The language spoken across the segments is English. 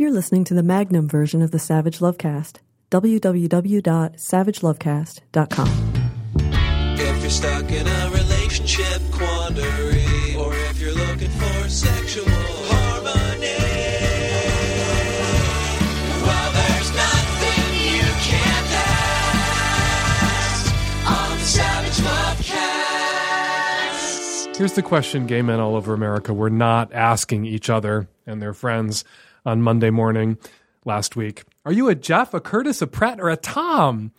You're listening to the Magnum version of the Savage Lovecast. www.savagelovecast.com. If you're stuck in a relationship quandary, or if you're looking for sexual harmony, well, there's nothing you can't ask on the Savage Lovecast. Here's the question gay men all over America were not asking each other and their friends on Monday morning last week. Are you a Jeff, a Curtis, a Pratt, or a Tom?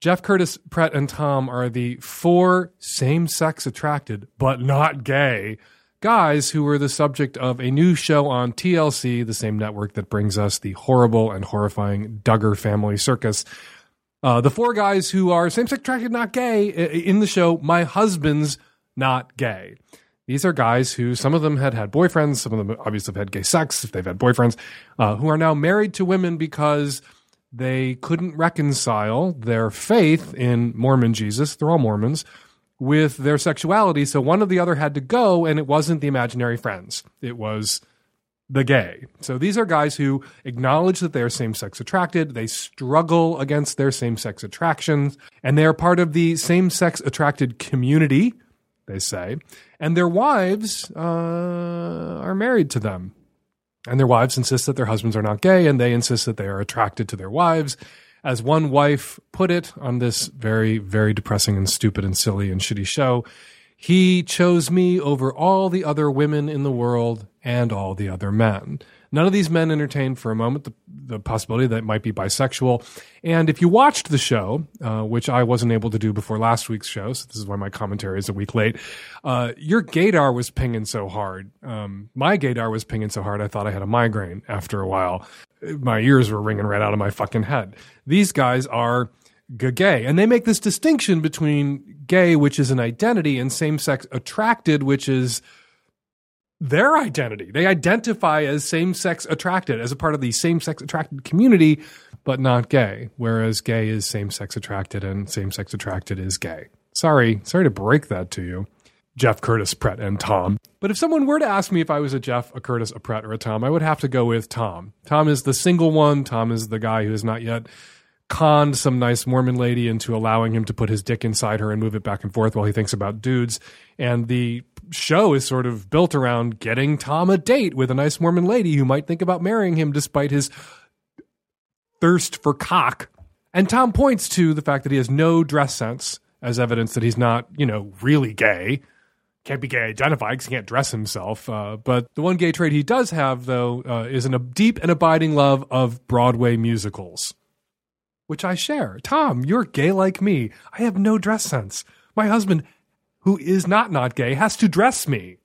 Jeff, Curtis, Pratt, and Tom are the four same sex attracted, but not gay guys who were the subject of a new show on TLC, the same network that brings us the horrible and horrifying Duggar family circus. Uh, the four guys who are same sex attracted, not gay, in the show, My Husband's Not Gay. These are guys who, some of them had had boyfriends, some of them obviously have had gay sex if they've had boyfriends, uh, who are now married to women because they couldn't reconcile their faith in Mormon Jesus, they're all Mormons, with their sexuality. So one of the other had to go, and it wasn't the imaginary friends. It was the gay. So these are guys who acknowledge that they are same sex attracted. They struggle against their same sex attractions, and they are part of the same sex attracted community, they say. And their wives uh, are married to them. And their wives insist that their husbands are not gay, and they insist that they are attracted to their wives. As one wife put it on this very, very depressing and stupid and silly and shitty show, he chose me over all the other women in the world and all the other men. None of these men entertained for a moment the, the possibility that it might be bisexual. And if you watched the show, uh, which I wasn't able to do before last week's show, so this is why my commentary is a week late, uh, your gaydar was pinging so hard. Um, my gaydar was pinging so hard, I thought I had a migraine after a while. My ears were ringing right out of my fucking head. These guys are gay. And they make this distinction between gay, which is an identity, and same sex attracted, which is their identity. They identify as same sex attracted, as a part of the same sex attracted community, but not gay. Whereas gay is same sex attracted and same sex attracted is gay. Sorry, sorry to break that to you. Jeff Curtis, Pratt, and Tom. But if someone were to ask me if I was a Jeff, a Curtis, a Pratt, or a Tom, I would have to go with Tom. Tom is the single one. Tom is the guy who has not yet conned some nice Mormon lady into allowing him to put his dick inside her and move it back and forth while he thinks about dudes. And the show is sort of built around getting Tom a date with a nice Mormon lady who might think about marrying him despite his thirst for cock. And Tom points to the fact that he has no dress sense as evidence that he's not, you know, really gay. Can't be gay identified because he can't dress himself. Uh, but the one gay trait he does have, though, uh, is an, a deep and abiding love of Broadway musicals, which I share. Tom, you're gay like me. I have no dress sense. My husband, who is not not gay, has to dress me.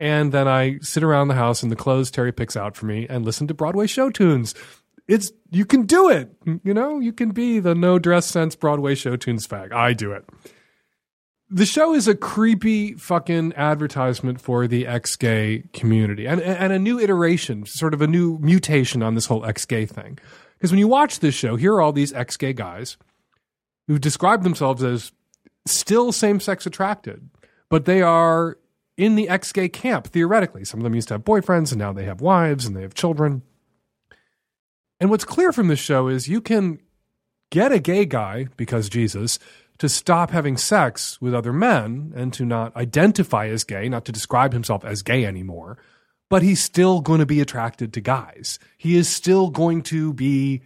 And then I sit around the house in the clothes Terry picks out for me and listen to Broadway show tunes. It's you can do it. You know, you can be the no dress sense Broadway show tunes fag. I do it. The show is a creepy fucking advertisement for the ex gay community and, and a new iteration, sort of a new mutation on this whole ex gay thing. Because when you watch this show, here are all these ex gay guys who describe themselves as still same sex attracted, but they are in the ex gay camp, theoretically. Some of them used to have boyfriends and now they have wives and they have children. And what's clear from this show is you can get a gay guy, because Jesus, to stop having sex with other men and to not identify as gay, not to describe himself as gay anymore, but he's still going to be attracted to guys. He is still going to be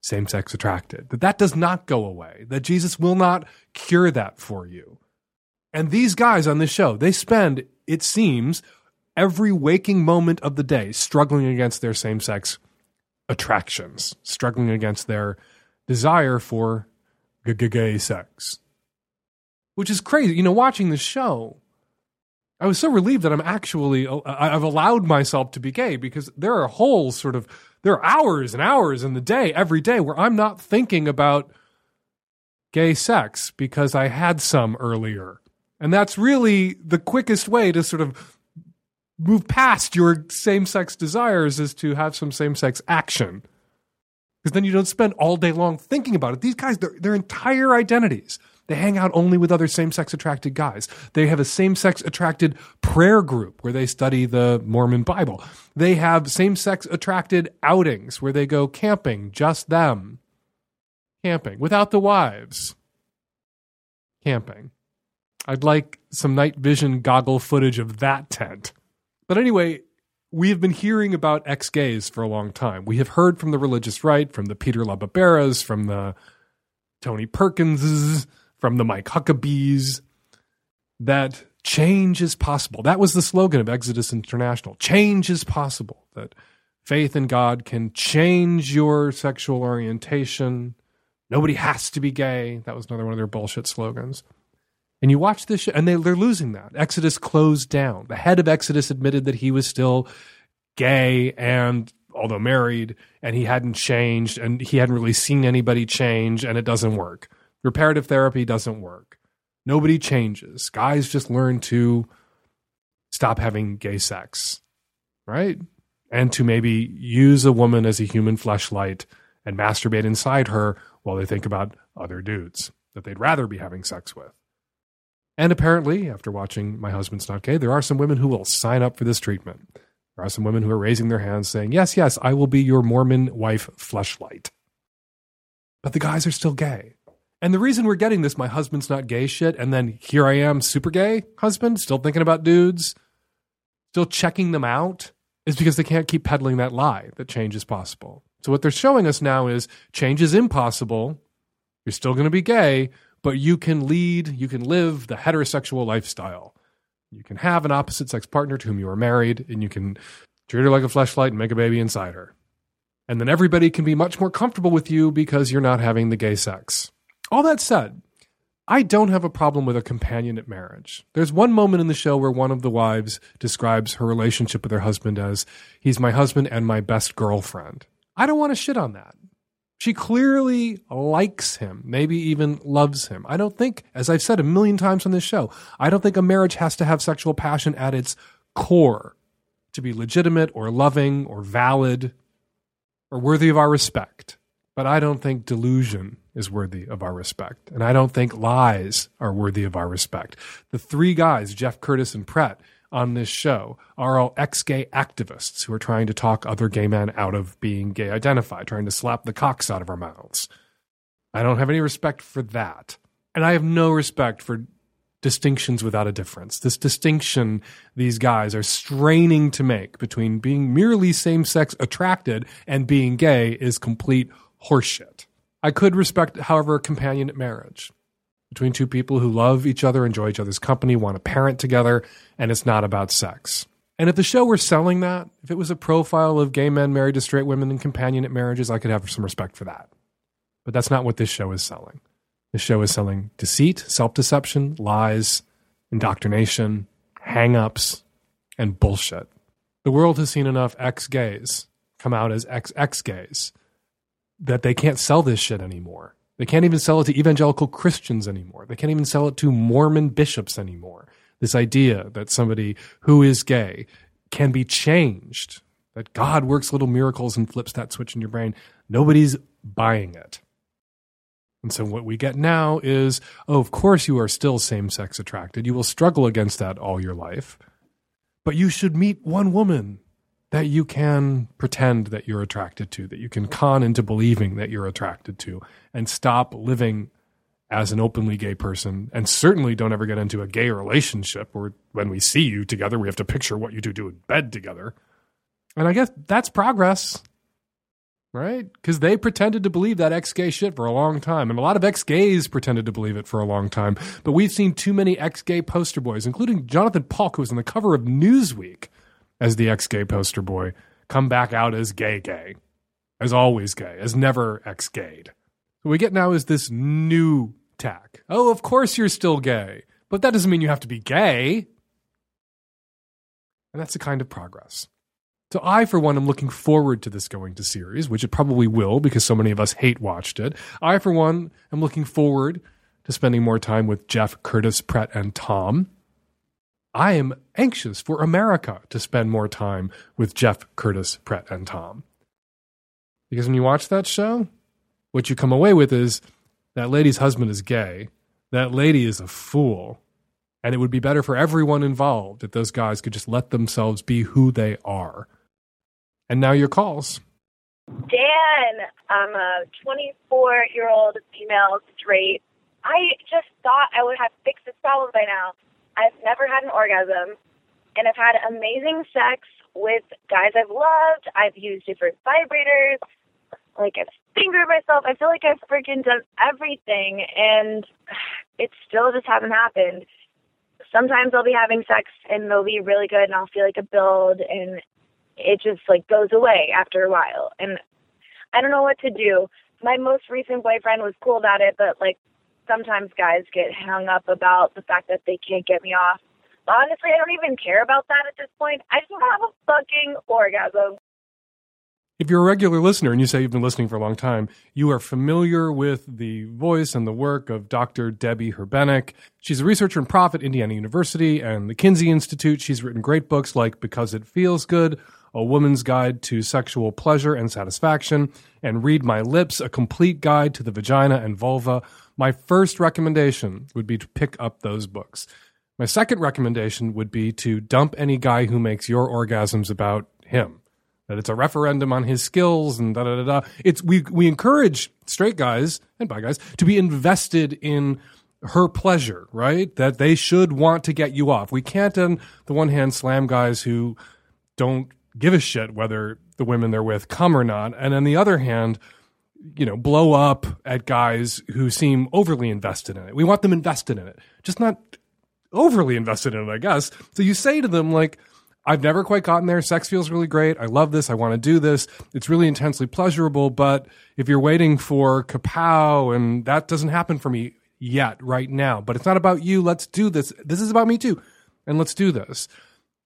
same sex attracted. That that does not go away. That Jesus will not cure that for you. And these guys on this show, they spend, it seems, every waking moment of the day struggling against their same sex attractions, struggling against their desire for gay sex. Which is crazy. You know, watching the show, I was so relieved that I'm actually, uh, I- I've allowed myself to be gay because there are whole sort of, there are hours and hours in the day, every day, where I'm not thinking about gay sex because I had some earlier. And that's really the quickest way to sort of move past your same sex desires is to have some same sex action. Because then you don't spend all day long thinking about it. These guys, their, their entire identities, They hang out only with other same sex attracted guys. They have a same sex attracted prayer group where they study the Mormon Bible. They have same sex attracted outings where they go camping, just them. Camping without the wives. Camping. I'd like some night vision goggle footage of that tent. But anyway, we have been hearing about ex gays for a long time. We have heard from the religious right, from the Peter LaBarberas, from the Tony Perkinses, from the Mike Huckabees, that change is possible. That was the slogan of Exodus International. Change is possible. That faith in God can change your sexual orientation. Nobody has to be gay. That was another one of their bullshit slogans. And you watch this show, and they, they're losing that. Exodus closed down. The head of Exodus admitted that he was still gay and although married, and he hadn't changed, and he hadn't really seen anybody change, and it doesn't work. Reparative therapy doesn't work. Nobody changes. Guys just learn to stop having gay sex, right? And to maybe use a woman as a human fleshlight and masturbate inside her while they think about other dudes that they'd rather be having sex with. And apparently, after watching My Husband's Not Gay, there are some women who will sign up for this treatment. There are some women who are raising their hands saying, Yes, yes, I will be your Mormon wife fleshlight. But the guys are still gay. And the reason we're getting this, my husband's not gay shit, and then here I am, super gay husband, still thinking about dudes, still checking them out, is because they can't keep peddling that lie that change is possible. So what they're showing us now is change is impossible. You're still going to be gay, but you can lead, you can live the heterosexual lifestyle. You can have an opposite sex partner to whom you are married, and you can treat her like a fleshlight and make a baby inside her. And then everybody can be much more comfortable with you because you're not having the gay sex. All that said, I don't have a problem with a companionate marriage. There's one moment in the show where one of the wives describes her relationship with her husband as, he's my husband and my best girlfriend. I don't want to shit on that. She clearly likes him, maybe even loves him. I don't think, as I've said a million times on this show, I don't think a marriage has to have sexual passion at its core to be legitimate or loving or valid or worthy of our respect. But I don't think delusion is worthy of our respect. And I don't think lies are worthy of our respect. The three guys, Jeff Curtis and Pratt, on this show are all ex gay activists who are trying to talk other gay men out of being gay identified, trying to slap the cocks out of our mouths. I don't have any respect for that. And I have no respect for distinctions without a difference. This distinction these guys are straining to make between being merely same sex attracted and being gay is complete horseshit. I could respect, however, companionate marriage between two people who love each other, enjoy each other's company, want to parent together, and it's not about sex. And if the show were selling that, if it was a profile of gay men married to straight women in companionate marriages, I could have some respect for that. But that's not what this show is selling. This show is selling deceit, self deception, lies, indoctrination, hang ups, and bullshit. The world has seen enough ex gays come out as ex ex gays that they can't sell this shit anymore. They can't even sell it to evangelical Christians anymore. They can't even sell it to Mormon bishops anymore. This idea that somebody who is gay can be changed, that God works little miracles and flips that switch in your brain. Nobody's buying it. And so what we get now is, oh, of course you are still same sex attracted. You will struggle against that all your life. But you should meet one woman that you can pretend that you're attracted to, that you can con into believing that you're attracted to, and stop living as an openly gay person. And certainly don't ever get into a gay relationship where when we see you together, we have to picture what you two do in bed together. And I guess that's progress, right? Because they pretended to believe that ex gay shit for a long time. And a lot of ex gays pretended to believe it for a long time. But we've seen too many ex gay poster boys, including Jonathan Paulk, who was on the cover of Newsweek as the ex gay poster boy come back out as gay gay, as always gay, as never ex gayed. What we get now is this new tack. Oh, of course you're still gay, but that doesn't mean you have to be gay. And that's a kind of progress. So I, for one, am looking forward to this going to series, which it probably will because so many of us hate watched it. I, for one, am looking forward to spending more time with Jeff, Curtis, Pratt, and Tom. I am anxious for America to spend more time with Jeff, Curtis, Pratt, and Tom. Because when you watch that show, what you come away with is that lady's husband is gay, That lady is a fool. And it would be better for everyone involved if those guys could just let themselves be who they are. And now your calls. Dan, I'm a 24 year old female straight. I just thought I would have fixed this problem by now. I've never had an orgasm, and I've had amazing sex with guys I've loved. I've used different vibrators. Like I've fingered myself. I feel like I've freaking done everything, and it still just hasn't happened. Sometimes I'll be having sex and they'll be really good, and I'll feel like a build, and it just like goes away after a while. And I don't know what to do. My most recent boyfriend was cool about it, but like sometimes guys get hung up about the fact that they can't get me off. Honestly, I don't even care about that at this point. I just want to have a fucking orgasm. If you're a regular listener and you say you've been listening for a long time, you are familiar with the voice and the work of Dr. Debbie Herbenick. She's a researcher and prof at Indiana University and the Kinsey Institute. She's written great books like Because It Feels Good, A Woman's Guide to Sexual Pleasure and Satisfaction, and Read My Lips, A Complete Guide to the Vagina and Vulva. My first recommendation would be to pick up those books. My second recommendation would be to dump any guy who makes your orgasms about him that it's a referendum on his skills and da da da da. It's we we encourage straight guys and bi guys to be invested in her pleasure, right? That they should want to get you off. We can't on the one hand slam guys who don't give a shit whether the women they're with come or not, and on the other hand, you know, blow up at guys who seem overly invested in it. We want them invested in it, just not overly invested in it, I guess. So you say to them like I've never quite gotten there. Sex feels really great. I love this. I want to do this. It's really intensely pleasurable. But if you're waiting for kapow and that doesn't happen for me yet, right now, but it's not about you. Let's do this. This is about me too. And let's do this.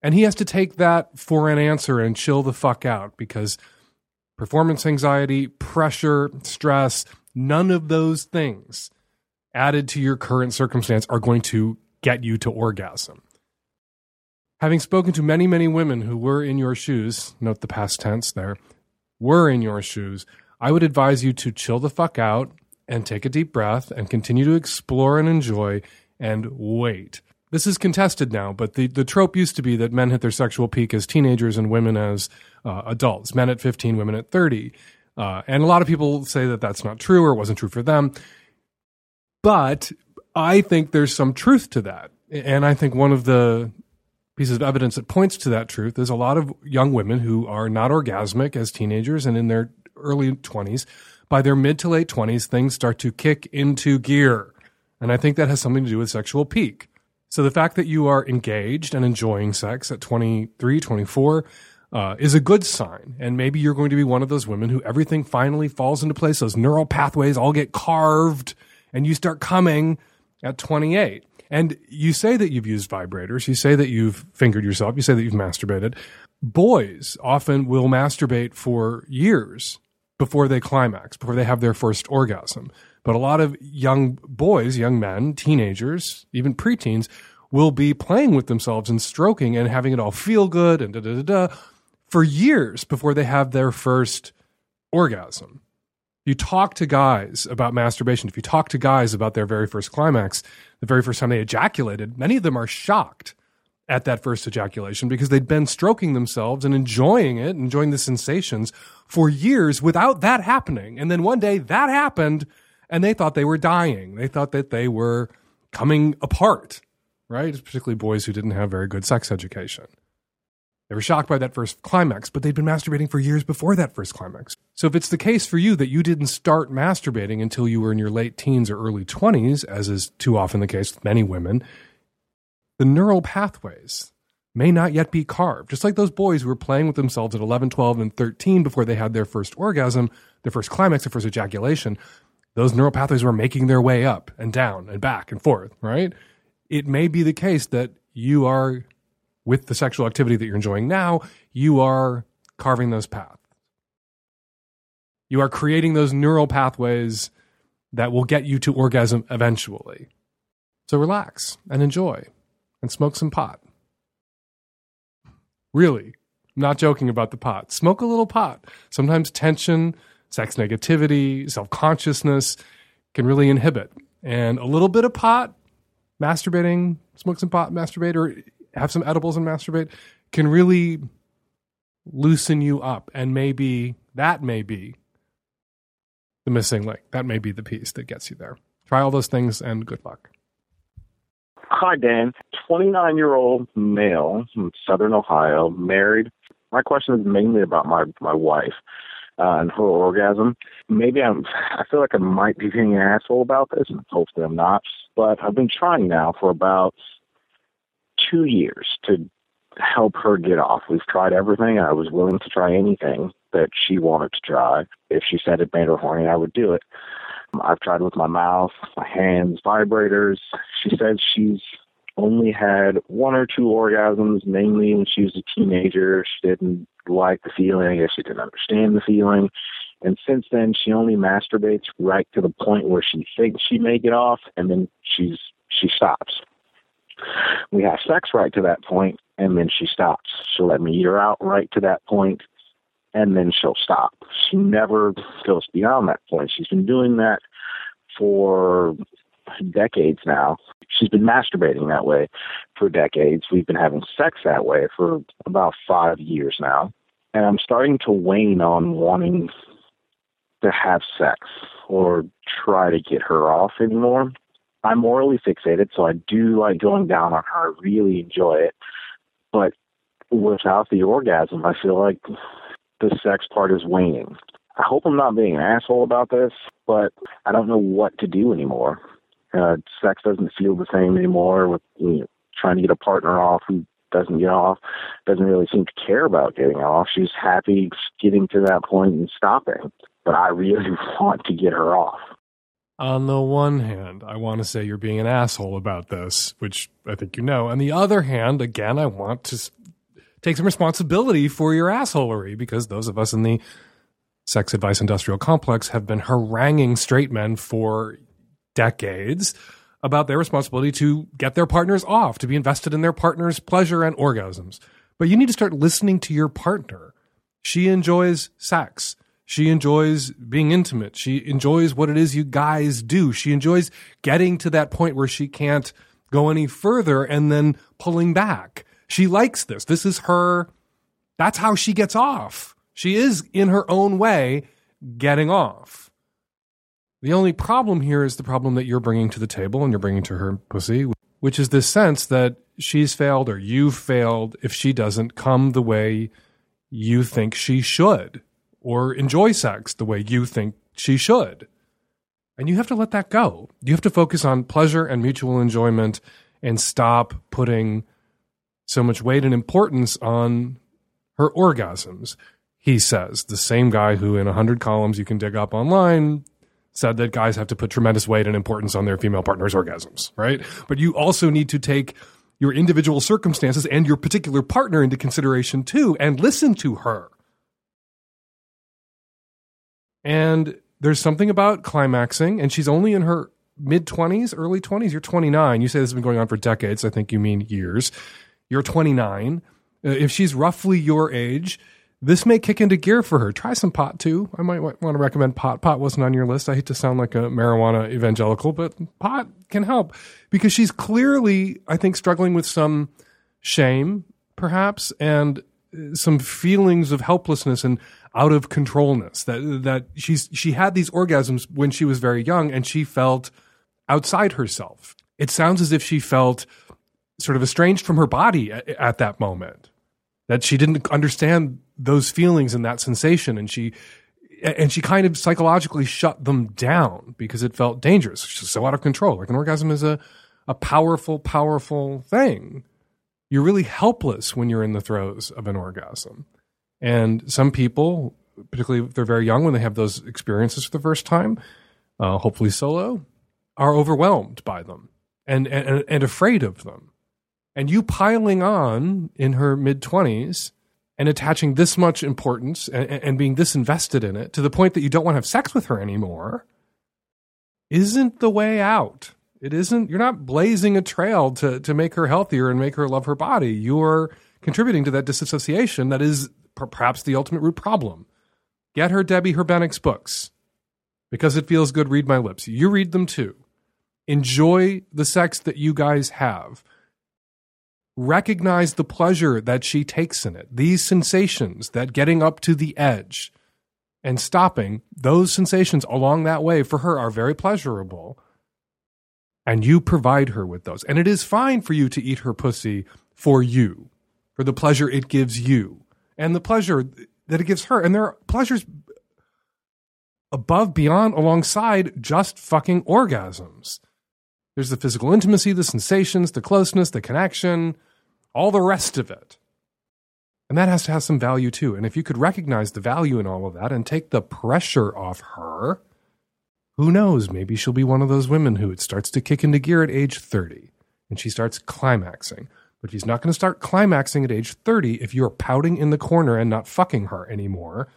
And he has to take that for an answer and chill the fuck out because performance anxiety, pressure, stress, none of those things added to your current circumstance are going to get you to orgasm. Having spoken to many, many women who were in your shoes, note the past tense there, were in your shoes, I would advise you to chill the fuck out and take a deep breath and continue to explore and enjoy and wait. This is contested now, but the, the trope used to be that men hit their sexual peak as teenagers and women as uh, adults, men at 15, women at 30. Uh, and a lot of people say that that's not true or wasn't true for them. But I think there's some truth to that. And I think one of the pieces of evidence that points to that truth is a lot of young women who are not orgasmic as teenagers and in their early 20s. By their mid to late 20s, things start to kick into gear. And I think that has something to do with sexual peak. So the fact that you are engaged and enjoying sex at 23, 24 uh, is a good sign. And maybe you're going to be one of those women who everything finally falls into place. Those neural pathways all get carved and you start coming at 28. And you say that you've used vibrators, you say that you've fingered yourself, you say that you've masturbated. Boys often will masturbate for years before they climax, before they have their first orgasm. But a lot of young boys, young men, teenagers, even preteens will be playing with themselves and stroking and having it all feel good and da da da da for years before they have their first orgasm. You talk to guys about masturbation. If you talk to guys about their very first climax, the very first time they ejaculated, many of them are shocked at that first ejaculation because they'd been stroking themselves and enjoying it, enjoying the sensations for years without that happening. And then one day that happened and they thought they were dying. They thought that they were coming apart, right? Particularly boys who didn't have very good sex education. They were shocked by that first climax, but they'd been masturbating for years before that first climax. So if it's the case for you that you didn't start masturbating until you were in your late teens or early 20s, as is too often the case with many women, the neural pathways may not yet be carved. Just like those boys who were playing with themselves at 11, 12, and 13 before they had their first orgasm, their first climax, their first ejaculation, those neural pathways were making their way up and down and back and forth, right? It may be the case that you are with the sexual activity that you're enjoying now, you are carving those paths. You are creating those neural pathways that will get you to orgasm eventually. So relax and enjoy and smoke some pot. Really, I'm not joking about the pot. Smoke a little pot. Sometimes tension, sex negativity, self consciousness can really inhibit. And a little bit of pot, masturbating, smoke some pot, masturbate, or have some edibles and masturbate can really loosen you up. And maybe that may be the missing link. That may be the piece that gets you there. Try all those things and good luck. Hi, Dan. 29 year old male from Southern Ohio, married. My question is mainly about my, my wife uh, and her orgasm. Maybe I'm, I feel like I might be being an asshole about this, and hopefully I'm not. But I've been trying now for about two years to help her get off. We've tried everything. I was willing to try anything that she wanted to try. If she said it made her horny, I would do it. Um, I've tried with my mouth, my hands, vibrators. She says she's only had one or two orgasms, mainly when she was a teenager. She didn't like the feeling. I guess she didn't understand the feeling. And since then, she only masturbates right to the point where she thinks she may get off, and then she's she stops. We have sex right to that point, and then she stops. She'll let me eat her out right to that point, and then she'll stop. She never goes beyond that point. She's been doing that for decades now. She's been masturbating that way for decades. We've been having sex that way for about five years now. And I'm starting to wane on wanting to have sex or try to get her off anymore. I'm morally fixated, so I do like going down on her. I really enjoy it. But without the orgasm, I feel like the sex part is waning. I hope I'm not being an asshole about this, but I don't know what to do anymore. Uh, sex doesn't feel the same anymore with you know, trying to get a partner off who doesn't get off, doesn't really seem to care about getting off. She's happy getting to that point and stopping. But I really want to get her off. On the one hand, I want to say you're being an asshole about this, which I think you know. On the other hand, again, I want to take some responsibility for your assholery because those of us in the sex advice industrial complex have been haranguing straight men for decades about their responsibility to get their partners off, to be invested in their partner's pleasure and orgasms. But you need to start listening to your partner. She enjoys sex. She enjoys being intimate. She enjoys what it is you guys do. She enjoys getting to that point where she can't go any further and then pulling back. She likes this. This is her, that's how she gets off. She is, in her own way, getting off. The only problem here is the problem that you're bringing to the table and you're bringing to her pussy, which is this sense that she's failed or you've failed if she doesn't come the way you think she should or enjoy sex the way you think she should. And you have to let that go. You have to focus on pleasure and mutual enjoyment and stop putting so much weight and importance on her orgasms. He says, the same guy who in 100 columns you can dig up online said that guys have to put tremendous weight and importance on their female partner's orgasms, right? But you also need to take your individual circumstances and your particular partner into consideration too and listen to her. And there's something about climaxing, and she's only in her mid 20s, early 20s. You're 29. You say this has been going on for decades. I think you mean years. You're 29. Uh, if she's roughly your age, this may kick into gear for her. Try some pot too. I might want to recommend pot. Pot wasn't on your list. I hate to sound like a marijuana evangelical, but pot can help because she's clearly, I think, struggling with some shame, perhaps, and some feelings of helplessness and out of controlness. That that she's she had these orgasms when she was very young, and she felt outside herself. It sounds as if she felt sort of estranged from her body at, at that moment. That she didn't understand those feelings and that sensation, and she and she kind of psychologically shut them down because it felt dangerous. She's so out of control. Like an orgasm is a a powerful, powerful thing. You're really helpless when you're in the throes of an orgasm. And some people, particularly if they're very young, when they have those experiences for the first time, uh, hopefully solo, are overwhelmed by them and, and, and afraid of them. And you piling on in her mid 20s and attaching this much importance and, and being this invested in it to the point that you don't want to have sex with her anymore isn't the way out. It isn't, you're not blazing a trail to, to make her healthier and make her love her body. You're contributing to that disassociation that is perhaps the ultimate root problem. Get her Debbie Herbenick's books. Because it feels good, read my lips. You read them too. Enjoy the sex that you guys have. Recognize the pleasure that she takes in it. These sensations, that getting up to the edge and stopping, those sensations along that way for her are very pleasurable. And you provide her with those. And it is fine for you to eat her pussy for you, for the pleasure it gives you and the pleasure that it gives her. And there are pleasures above, beyond, alongside just fucking orgasms. There's the physical intimacy, the sensations, the closeness, the connection, all the rest of it. And that has to have some value too. And if you could recognize the value in all of that and take the pressure off her, who knows? Maybe she'll be one of those women who it starts to kick into gear at age 30 and she starts climaxing. But she's not going to start climaxing at age 30 if you're pouting in the corner and not fucking her anymore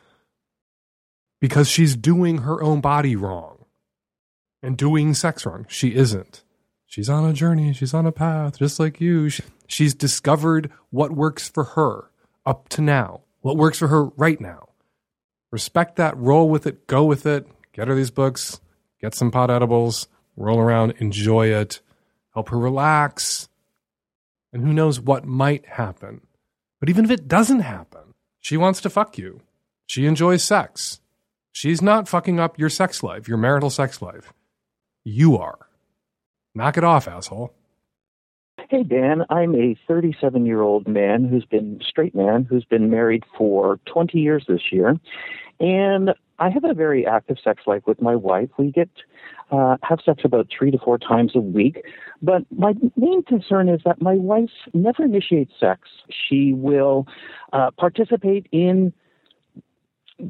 because she's doing her own body wrong and doing sex wrong. She isn't. She's on a journey. She's on a path, just like you. She's discovered what works for her up to now, what works for her right now. Respect that, roll with it, go with it, get her these books, get some pot edibles, roll around, enjoy it, help her relax. And who knows what might happen. But even if it doesn't happen, she wants to fuck you. She enjoys sex. She's not fucking up your sex life, your marital sex life. You are. Knock it off, asshole. Hey, Dan, I'm a 37 year old man who's been, straight man, who's been married for 20 years this year. And I have a very active sex life with my wife. We get, uh, have sex about three to four times a week. But my main concern is that my wife never initiates sex. She will uh, participate in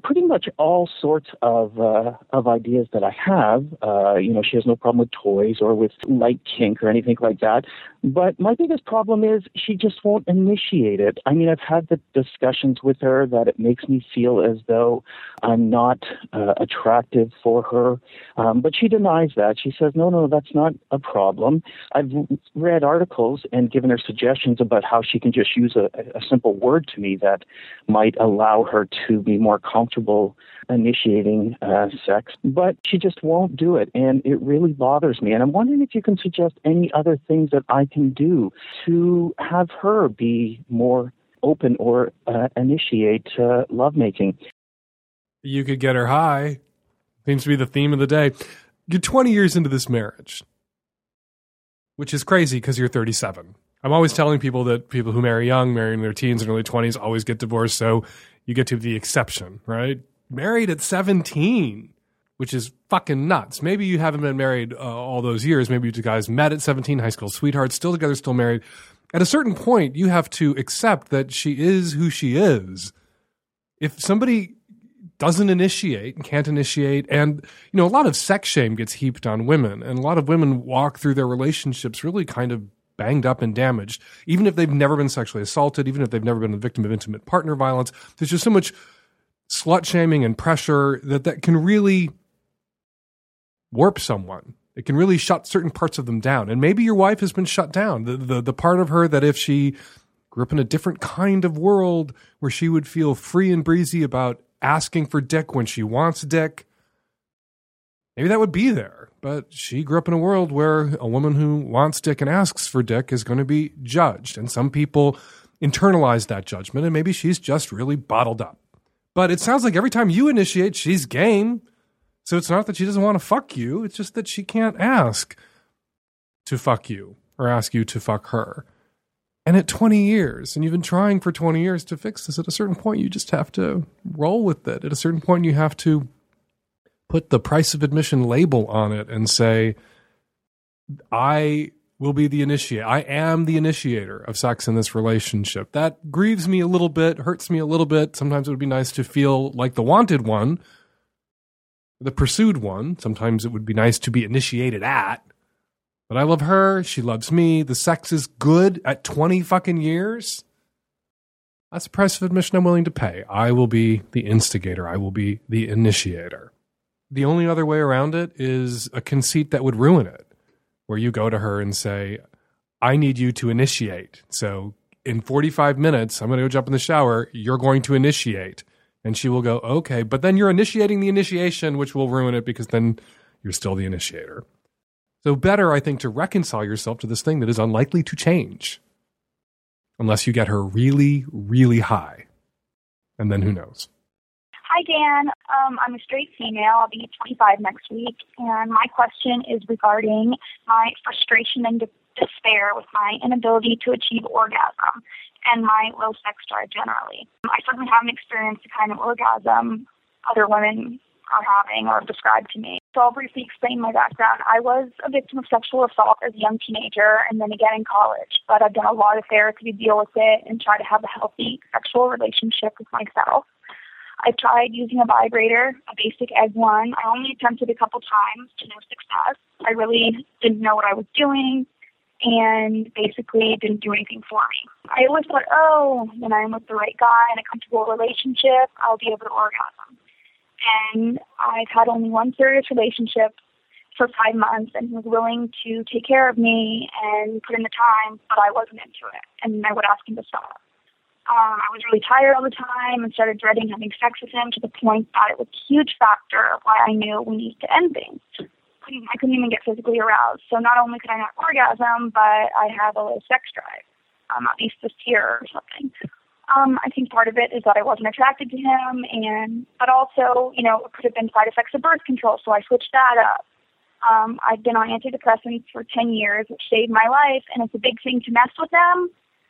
pretty much all sorts of uh, of ideas that I have. Uh, you know, she has no problem with toys or with light kink or anything like that. But my biggest problem is she just won't initiate it. I mean, I've had the discussions with her that it makes me feel as though I'm not uh, attractive for her, um, but she denies that. She says, "No, no, that's not a problem." I've read articles and given her suggestions about how she can just use a, a simple word to me that might allow her to be more comfortable initiating uh, sex, but she just won't do it, and it really bothers me. And I'm wondering if you can suggest any other things that I can do to have her be more open or uh, initiate uh, lovemaking. You could get her high. Seems to be the theme of the day. You're 20 years into this marriage, which is crazy because you're 37. I'm always telling people that people who marry young, marry in their teens and early 20s, always get divorced. So you get to the exception, right? Married at 17, which is fucking nuts. Maybe you haven't been married uh, all those years. Maybe you two guys met at 17, high school sweethearts, still together, still married. At a certain point, you have to accept that she is who she is. If somebody doesn't initiate and can't initiate, and you know, a lot of sex shame gets heaped on women, and a lot of women walk through their relationships really kind of banged up and damaged, even if they've never been sexually assaulted, even if they've never been the victim of intimate partner violence. There's just so much slut shaming and pressure that that can really warp someone. It can really shut certain parts of them down. And maybe your wife has been shut down. The, the, the part of her that if she grew up in a different kind of world where she would feel free and breezy about asking for dick when she wants dick, maybe that would be there. But she grew up in a world where a woman who wants dick and asks for dick is going to be judged. And some people internalize that judgment, and maybe she's just really bottled up. But it sounds like every time you initiate, she's game. So it's not that she doesn't want to fuck you, it's just that she can't ask to fuck you or ask you to fuck her. And at 20 years, and you've been trying for 20 years to fix this, at a certain point, you just have to roll with it. At a certain point, you have to put the price of admission label on it and say, I will be the initiate. I am the initiator of sex in this relationship. That grieves me a little bit, hurts me a little bit. Sometimes it would be nice to feel like the wanted one the pursued one. Sometimes it would be nice to be initiated at. But I love her. She loves me. The sex is good at 20 fucking years. That's the price of admission I'm willing to pay. I will be the instigator. I will be the initiator. The only other way around it is a conceit that would ruin it, where you go to her and say, I need you to initiate. So in 45 minutes, I'm going to go jump in the shower. You're going to initiate. And she will go, okay, but then you're initiating the initiation, which will ruin it because then you're still the initiator. So, better, I think, to reconcile yourself to this thing that is unlikely to change unless you get her really, really high. And then who knows? Hi, Dan. Um, I'm a straight female. I'll be 25 next week. And my question is regarding my frustration and de- despair with my inability to achieve orgasm and my low sex drive generally. I certainly haven't experienced the kind of orgasm other women are having or described to me. So I'll briefly explain my background. I was a victim of sexual assault as a young teenager and then again in college, but I've done a lot of therapy to deal with it and try to have a healthy sexual relationship with myself. I tried using a vibrator, a basic egg one. I only attempted a couple times to no success. I really didn't know what I was doing and basically didn't do anything for me. I always thought, oh, when I'm with the right guy in a comfortable relationship, I'll be able to orgasm. And I've had only one serious relationship for five months, and he was willing to take care of me and put in the time, but I wasn't into it, and I would ask him to stop. Um, I was really tired all the time and started dreading having sex with him to the point that it was a huge factor of why I knew we needed to end things. I couldn't even get physically aroused. So not only could I not orgasm, but I have a low sex drive, um, at least this year or something. Um, I think part of it is that I wasn't attracted to him, and but also, you know, it could have been side effects of birth control, so I switched that up. Um, I've been on antidepressants for 10 years, which saved my life, and it's a big thing to mess with them,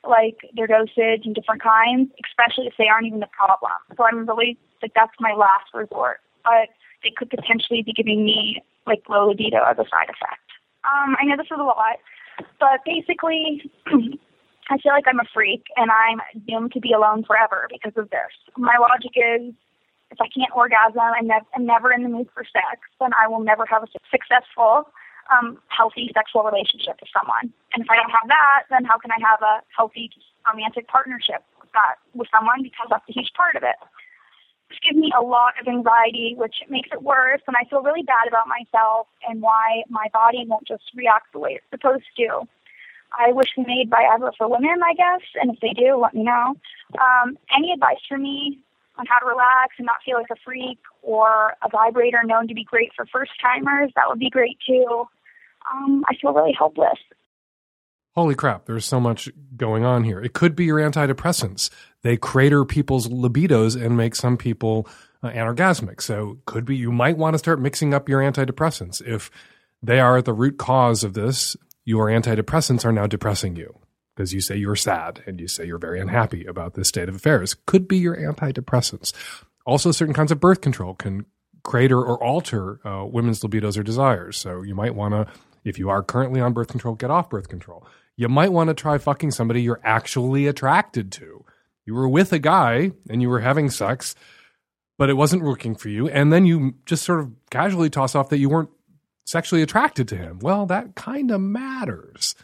like their dosage and different kinds, especially if they aren't even the problem. So I'm really, like, that's my last resort. But they could potentially be giving me, like, low libido as a side effect. Um, I know this is a lot, but basically, I feel like I'm a freak and I'm doomed to be alone forever because of this. My logic is if I can't orgasm and ne- I'm never in the mood for sex, then I will never have a successful, um, healthy sexual relationship with someone. And if I don't have that, then how can I have a healthy romantic partnership with that with someone? Because that's a huge part of it. This gives me a lot of anxiety, which makes it worse, and I feel really bad about myself and why my body won't just react the way it's supposed to. I wish we made Viagra for women, I guess, and if they do, let me know. Um, any advice for me on how to relax and not feel like a freak or a vibrator known to be great for first timers, that would be great too. Um, I feel really helpless. Holy crap, there's so much going on here. It could be your antidepressants. They crater people's libidos and make some people uh, anorgasmic. So, could be you might want to start mixing up your antidepressants. If they are at the root cause of this, your antidepressants are now depressing you because you say you're sad and you say you're very unhappy about this state of affairs. Could be your antidepressants. Also, certain kinds of birth control can crater or alter uh, women's libidos or desires. So you might want to, if you are currently on birth control, get off birth control. You might want to try fucking somebody you're actually attracted to. You were with a guy and you were having sex, but it wasn't working for you. And then you just sort of casually toss off that you weren't sexually attracted to him. Well, that kind of matters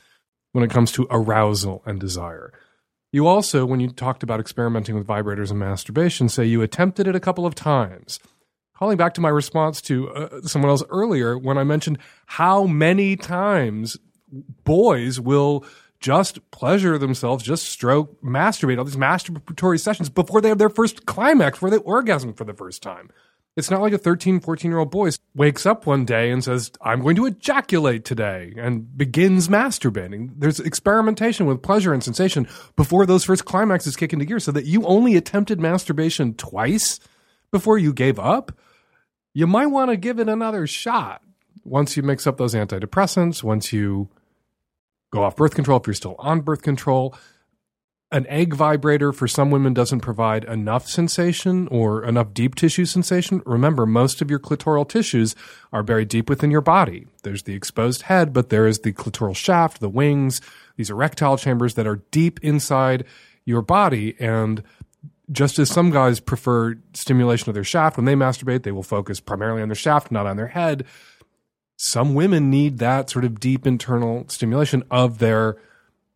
when it comes to arousal and desire. You also, when you talked about experimenting with vibrators and masturbation, say you attempted it a couple of times. Calling back to my response to uh, someone else earlier when I mentioned how many times boys will just pleasure themselves, just stroke, masturbate, all these masturbatory sessions before they have their first climax, where they orgasm for the first time. It's not like a 13, 14 year old boy wakes up one day and says, I'm going to ejaculate today and begins masturbating. There's experimentation with pleasure and sensation before those first climaxes kick into gear so that you only attempted masturbation twice before you gave up. You might want to give it another shot once you mix up those antidepressants, once you go off birth control, if you're still on birth control an egg vibrator for some women doesn't provide enough sensation or enough deep tissue sensation. Remember, most of your clitoral tissues are buried deep within your body. There's the exposed head, but there is the clitoral shaft, the wings, these erectile chambers that are deep inside your body. And just as some guys prefer stimulation of their shaft when they masturbate, they will focus primarily on their shaft, not on their head. Some women need that sort of deep internal stimulation of their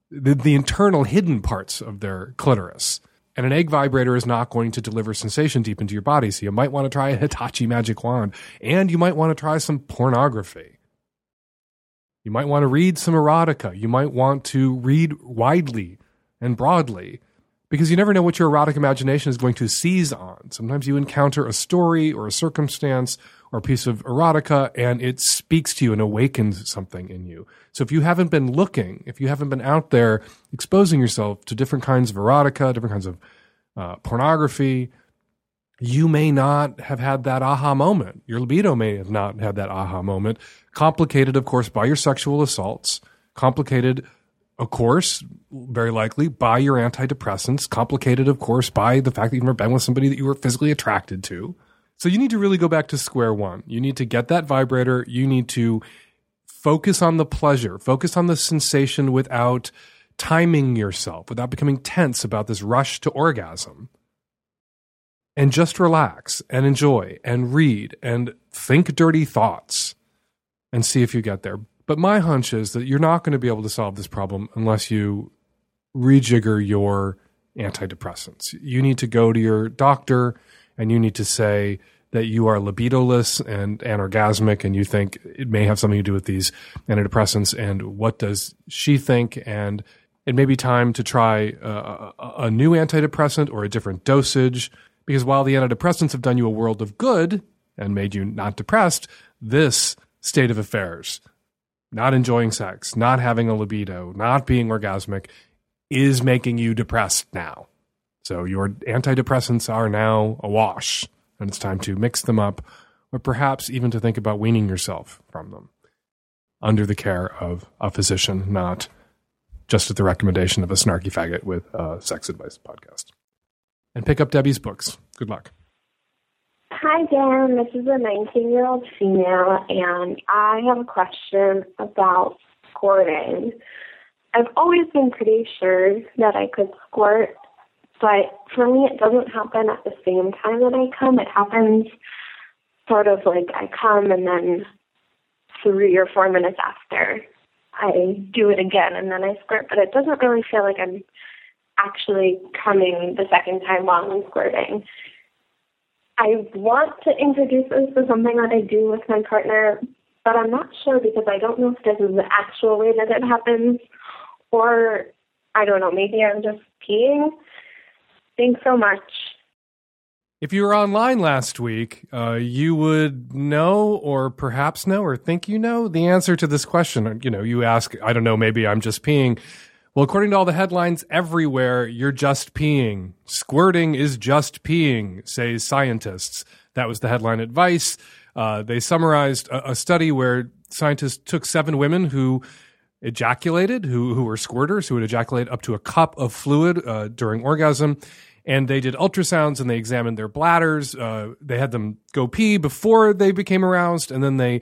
the, the internal hidden parts of their clitoris. And an egg vibrator is not going to deliver sensation deep into your body. So you might want to try a Hitachi magic wand and you might want to try some pornography. You might want to read some erotica. You might want to read widely and broadly because you never know what your erotic imagination is going to seize on. Sometimes you encounter a story or a circumstance or a piece of erotica and it speaks to you and awakens something in you. So if you haven't been looking, if you haven't been out there exposing yourself to different kinds of erotica, different kinds of uh, pornography, you may not have had that aha moment. Your libido may have not had that aha moment. Complicated, of course, by your sexual assaults. Complicated, of course, very likely by your antidepressants. Complicated, of course, by the fact that you've never been with somebody that you were physically attracted to. So you need to really go back to square one. You need to get that vibrator. You need to focus on the pleasure, focus on the sensation without timing yourself, without becoming tense about this rush to orgasm and just relax and enjoy and read and think dirty thoughts and see if you get there. But my hunch is that you're not going to be able to solve this problem unless you rejigger your antidepressants. You need to go to your doctor and you need to say that you are libidoless and anorgasmic and you think it may have something to do with these antidepressants and what does she think and it may be time to try a, a new antidepressant or a different dosage because while the antidepressants have done you a world of good and made you not depressed, this state of affairs, not enjoying sex, not having a libido, not being orgasmic, is making you depressed now. So your antidepressants are now awash, and it's time to mix them up, or perhaps even to think about weaning yourself from them under the care of a physician, not just at the recommendation of a snarky faggot with a sex advice podcast and pick up Debby's books. Good luck. Hi, Dan. This is a 19 year old female, and I have a question about squirting. I've always been pretty sure that I could squirt, but for me, it doesn't happen at the same time that I come. It happens sort of like I come and then three or four minutes after I do it again and then I squirt, but it doesn't really feel like I'm actually coming the second time while I'm squirting. I want to introduce this as something that I do with my partner, but I'm not sure because I don't know if this is the actual way that it happens or I don't know, maybe I'm just peeing. Thanks so much. If you were online last week, uh, you would know, or perhaps know, or think you know the answer to this question. You know, you ask, I don't know, maybe I'm just peeing. Well, according to all the headlines everywhere, you're just peeing. Squirting is just peeing, say scientists. That was the headline advice. Uh, they summarized a, a, study where scientists took seven women who ejaculated, who, who were squirters, who would ejaculate up to a cup of fluid uh, during orgasm. And they did ultrasounds and they examined their bladders. Uh, they had them go pee before they became aroused, and then they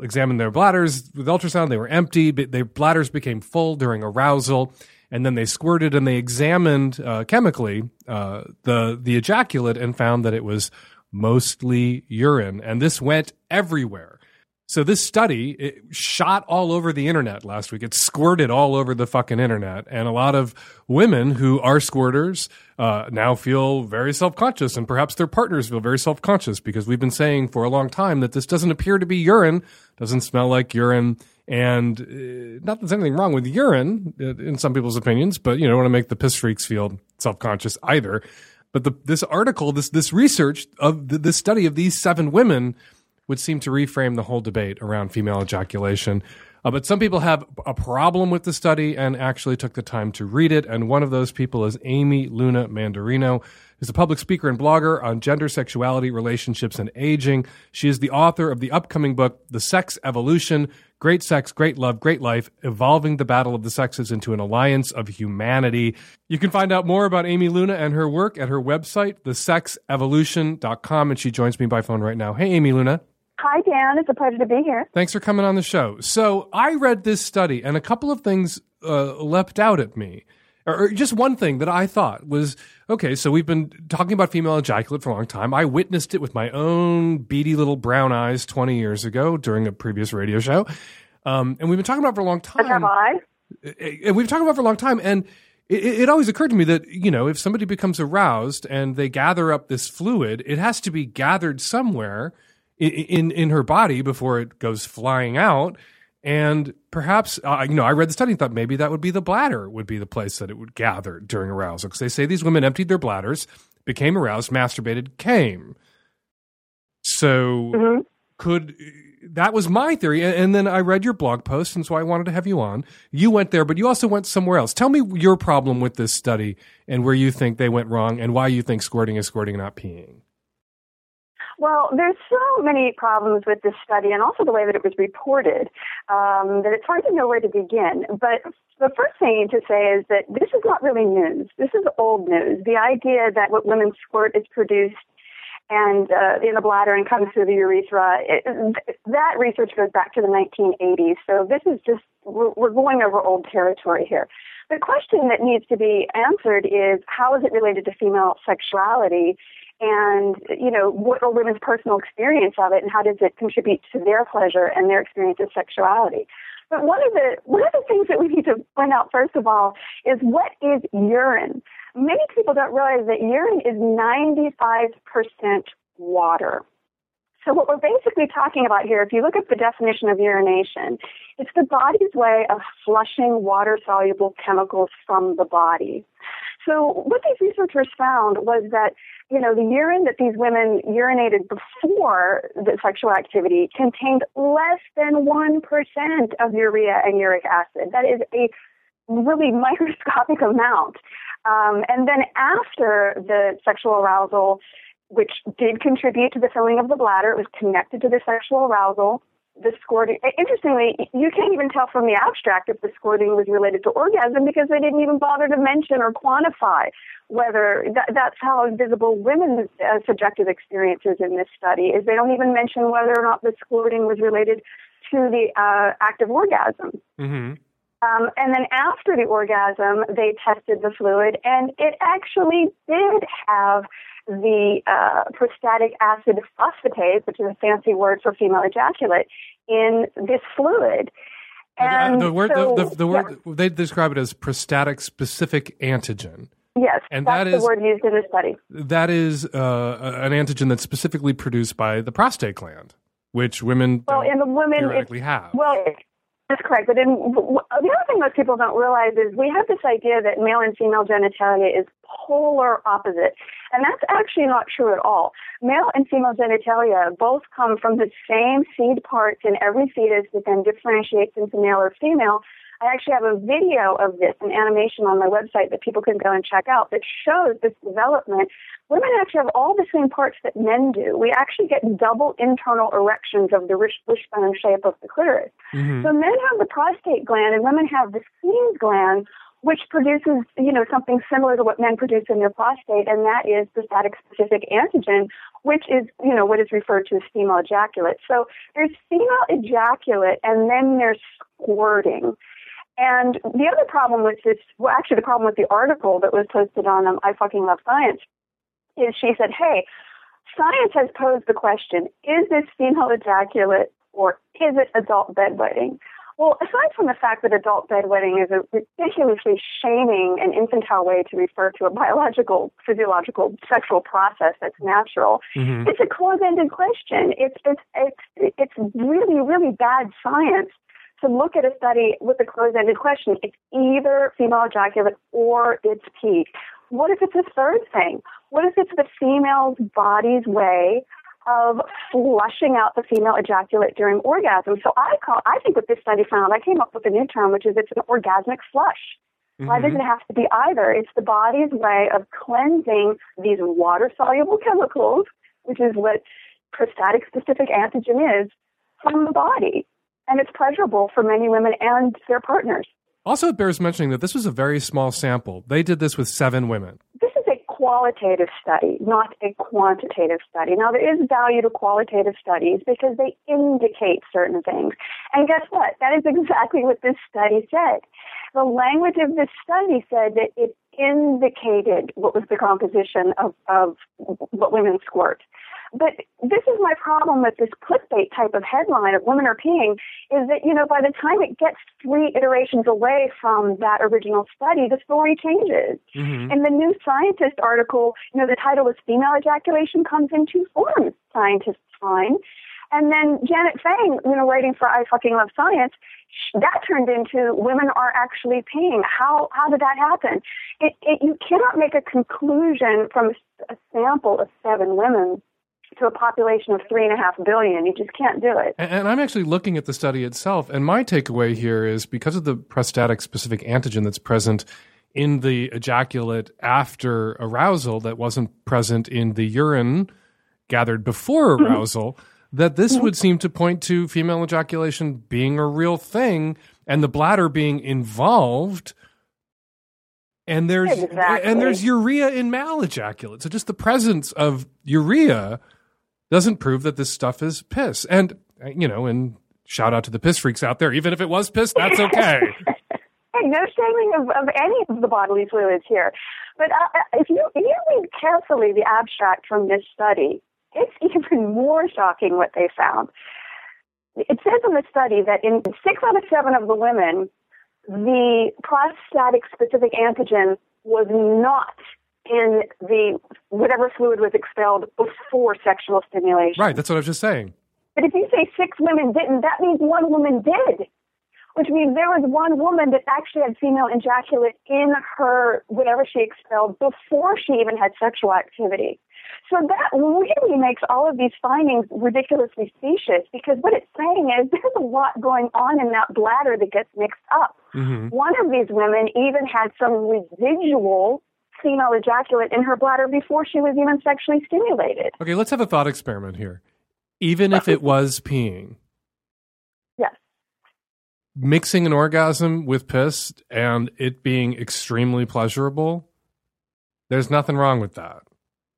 examined their bladders with ultrasound. They were empty, but their bladders became full during arousal. And then they squirted and they examined uh, chemically uh, the the ejaculate and found that it was mostly urine. And this went everywhere. So this study shot all over the internet last week. It squirted all over the fucking internet, and a lot of women who are squirters uh, now feel very self conscious, and perhaps their partners feel very self conscious because we've been saying for a long time that this doesn't appear to be urine, doesn't smell like urine, and uh, not that there's anything wrong with urine uh, in some people's opinions, but you don't want to make the piss freaks feel self conscious either. But the, this article, this this research of the, this study of these seven women would seem to reframe the whole debate around female ejaculation. Uh, but some people have a problem with the study and actually took the time to read it. And one of those people is Amy Luna Mandarino, who's a public speaker and blogger on gender, sexuality, relationships, and aging. She is the author of the upcoming book, The Sex Evolution Great Sex, Great Love, Great Life Evolving the Battle of the Sexes into an Alliance of Humanity. You can find out more about Amy Luna and her work at her website, thesexevolution.com. And she joins me by phone right now. Hey, Amy Luna. Hi, Dan. It's a pleasure to be here. Thanks for coming on the show. So, I read this study, and a couple of things uh, leapt out at me. Or, or just one thing that I thought was okay, so we've been talking about female ejaculate for a long time. I witnessed it with my own beady little brown eyes 20 years ago during a previous radio show. Um, and we've been talking about it for a long time. Have I? And we've been talking about it for a long time. And it, it, always occurred to me that you know if somebody becomes aroused and they gather up this fluid, it has to be gathered somewhere in in her body before it goes flying out. And perhaps, uh, you know, I read the study and thought maybe that would be the bladder would be the place that it would gather during arousal. Because they say these women emptied their bladders, became aroused, masturbated, came. So Mm-hmm. could that was my theory. And, and then I read your blog post, and so I wanted to have you on. You went there, but you also went somewhere else. Tell me your problem with this study and where you think they went wrong and why you think squirting is squirting, not peeing. Well, there's so many problems with this study and also the way that it was reported um, that it's hard to know where to begin. But the first thing to say is that this is not really news. This is old news. The idea that what women squirt is produced and uh, in the bladder and comes through the urethra, it, that research goes back to the 1980s. So this is just, we're, we're going over old territory here. The question that needs to be answered is how is it related to female sexuality? And you know what are women's personal experience of it and how does it contribute to their pleasure and their experience of sexuality. But one of the one of the things that we need to point out first of all is what is urine? Many people don't realize that urine is 95% water. So what we're basically talking about here, if you look at the definition of urination, it's the body's way of flushing water soluble chemicals from the body. So what these researchers found was that, you know, the urine that these women urinated before the sexual activity contained less than 1% of urea and uric acid. That is a really microscopic amount. Um, and then after the sexual arousal, which did contribute to the filling of the bladder. It was connected to the sexual arousal. The squirting, interestingly, you can't even tell from the abstract if the squirting was related to orgasm because they didn't even bother to mention or quantify whether that, that's how invisible women's uh, subjective experiences in this study is. They don't even mention whether or not the squirting was related to the uh, act of orgasm. Mm-hmm. Um, and then after the orgasm, they tested the fluid, and it actually did have the uh, prostatic acid phosphatase, which is a fancy word for female ejaculate, in this fluid. And the word, so, the, the, the word, they describe it as prostatic specific antigen. Yes, and that's that the word used in the study. That is uh, an antigen that's specifically produced by the prostate gland, which women Well, in the women, theoretically have. well, that's correct. But then the other thing most people don't realize is we have this idea that male and female genitalia is polar opposite, and that's actually not true at all. Male and female genitalia both come from the same seed parts in every fetus that then differentiates into male or female. I actually have a video of this, an animation on my website that people can go and check out that shows this development. Women actually have all the same parts that men do. We actually get double internal erections of the wish- wishbone shape of the clitoris. Mhm. So men have the prostate gland and women have the Skene's gland, which produces, you know, something similar to what men produce in their prostate, and that is the prostatic specific antigen, which is, you know, what is referred to as female ejaculate. So there's female ejaculate and then there's squirting. And the other problem with this, well, actually, the problem with the article that was posted on um, I Fucking Love Science is she said, hey, science has posed the question is this female ejaculate or is it adult bedwetting? Well, aside from the fact that adult bedwetting is a ridiculously shaming and infantile way to refer to a biological, physiological, sexual process that's natural, Mhm. it's a close-ended question. It's it's it's it's really really bad science to look at a study with a closed-ended question. It's either female ejaculate or it's pee. What if it's a third thing? What if it's the female's body's way of flushing out the female ejaculate during orgasm? So I call I think what this study found, I came up with a new term, which is it's an orgasmic flush. Why does Mhm. it have to be either? It's the body's way of cleansing these water soluble chemicals, which is what prostatic specific antigen is, from the body. And it's pleasurable for many women and their partners. Also, it bears mentioning that this was a very small sample. They did this with seven women. This is a qualitative study, not a quantitative study. Now, there is value to qualitative studies because they indicate certain things. And guess what? That is exactly what this study said. The language of this study said that it indicated what was the composition of, of what women squirt. But this is my problem with this clickbait type of headline of women are peeing is that, you know, by the time it gets three iterations away from that original study, the story changes. Mhm. In the New Scientist article, you know, the title was Female Ejaculation Comes in Two Forms, Scientists Find. And then Janet Fang, you know, writing for I Fucking Love Science, that turned into women are actually peeing. How how did that happen? It, it, you cannot make a conclusion from a sample of seven women to a population of three and a half billion. You just can't do it. And, and I'm actually looking at the study itself, and my takeaway here is because of the prostatic specific antigen that's present in the ejaculate after arousal that wasn't present in the urine gathered before Mm-hmm. arousal, that this would seem to point to female ejaculation being a real thing and the bladder being involved. And there's Exactly. and there's urea in male ejaculate. So just the presence of urea doesn't prove that this stuff is piss. And uh, you know, and shout out to the piss freaks out there. Even if it was piss, that's okay. Hey, no shaming of, of any of the bodily fluids here. But uh, if you if you read carefully the abstract from this study, it's even more shocking what they found. It says in the study that in six out of seven of the women, the prostatic specific antigen was not in the whatever fluid was expelled before sexual stimulation. right. That's what I was just saying. But if you say six women didn't, that means one woman did. Which means there was one woman that actually had female ejaculate in her whatever she expelled before she even had sexual activity. So that really makes all of these findings ridiculously specious because what it's saying is there's a lot going on in that bladder that gets mixed up. hmm One of these women even had some residual female ejaculate in her bladder before she was even sexually stimulated. Okay, let's have a thought experiment here. Even if it was peeing, Yes. mixing an orgasm with piss and it being extremely pleasurable, there's nothing wrong with that.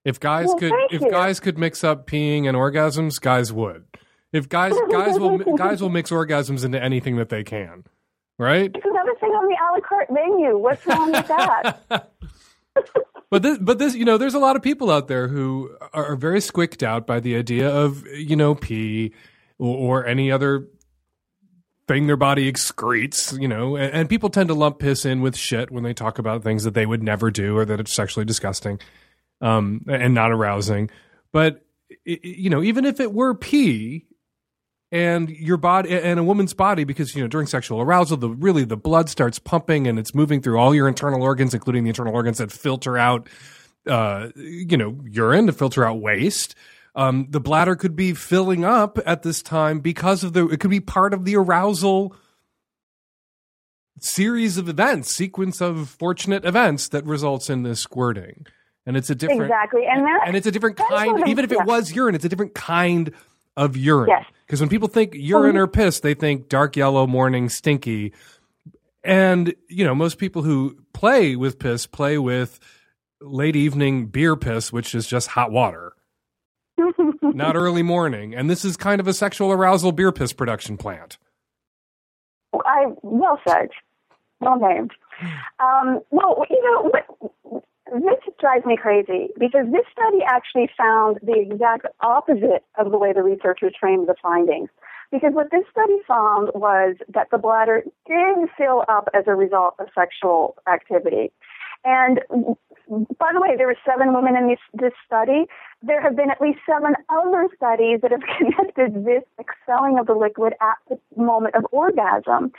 If guys Well, could if you. guys could mix up peeing and orgasms, guys would. If guys guys will guys will mix orgasms into anything that they can. Right? It's another thing on the a la carte menu. What's wrong with that? but this, but this, you know, there's a lot of people out there who are, very squicked out by the idea of, you know, pee or, or any other thing their body excretes, you know, and, and people tend to lump piss in with shit when they talk about things that they would never do or that it's sexually disgusting, um, and not arousing. But you know, even if it were pee, and your body and a woman's body because you know during sexual arousal the really the blood starts pumping and it's moving through all your internal organs including the internal organs that filter out uh you know urine to filter out waste. Um the bladder could be filling up at this time because of the it could be part of the arousal series of events sequence of fortunate events that results in this squirting. And it's a different Exactly, and that- and it's a different kind even if it was urine it's a different kind of urine. Yes. because when people think urine or piss they think dark yellow morning stinky. And you know most people who play with piss play with late evening beer piss which is just hot water. Not early morning. And this is kind of a sexual arousal beer piss production plant. I well said, well named. Um, well, you know, what, this drives me crazy because this study actually found the exact opposite of the way the researchers framed the findings. Because what this study found was that the bladder did fill up as a result of sexual activity. And by the way, there were seven women in this, this study. There have been at least seven other studies that have connected this expelling of the liquid at the moment of orgasm.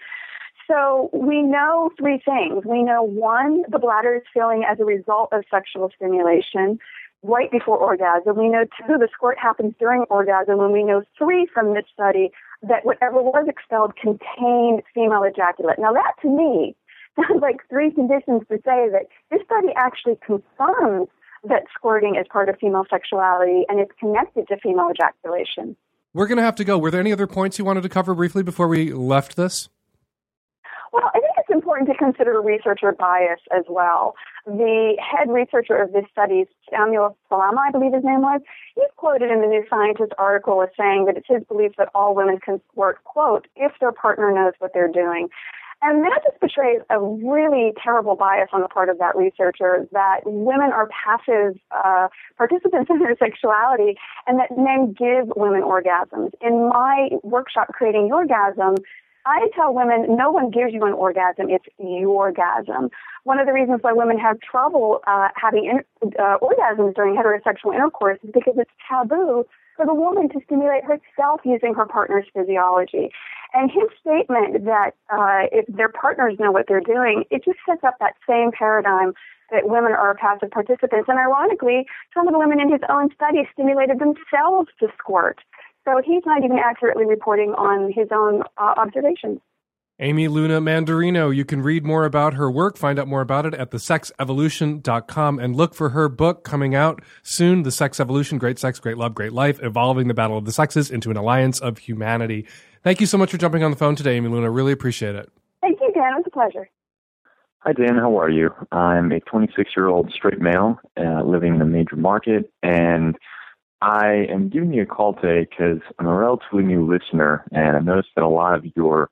So we know three things. We know one, the bladder is filling as a result of sexual stimulation right before orgasm. We know two, the squirt happens during orgasm. And we know three from this study that whatever was expelled contained female ejaculate. Now that to me sounds like three conditions to say that this study actually confirms that squirting is part of female sexuality and it's connected to female ejaculation. we're going to have to go were there any other points you wanted to cover briefly before we left this Well, I think it's important to consider researcher bias as well. The head researcher of this study, Samuel Salama, I believe his name was, he's quoted in the New Scientist article as saying that it's his belief that all women can squirt, quote, if their partner knows what they're doing. And that just betrays a really terrible bias on the part of that researcher that women are passive uh, participants in their sexuality and that men give women orgasms. In my workshop, Creating Orgasm, I tell women no one gives you an orgasm, it's your orgasm. One of the reasons why women have trouble uh, having in, uh, orgasms during heterosexual intercourse is because it's taboo for the woman to stimulate herself using her partner's physiology. And his statement that uh, if their partners know what they're doing, it just sets up that same paradigm that women are passive participants. And ironically, some of the women in his own study stimulated themselves to squirt. So he's not even accurately reporting on his own uh, observations. Amy Luna Mandarino. You can read more about her work, find out more about it at thesexevolution.com, and look for her book coming out soon The Sex Evolution Great Sex, Great Love, Great Life Evolving the Battle of the Sexes into an Alliance of Humanity. Thank you so much for jumping on the phone today, Amy Luna. Really appreciate it. Thank you, Dan. It was a pleasure. Hi, Dan. How are you? I'm a 26 year old straight male uh, living in a major market, and I am giving you a call today because I'm a relatively new listener, and I've noticed that a lot of your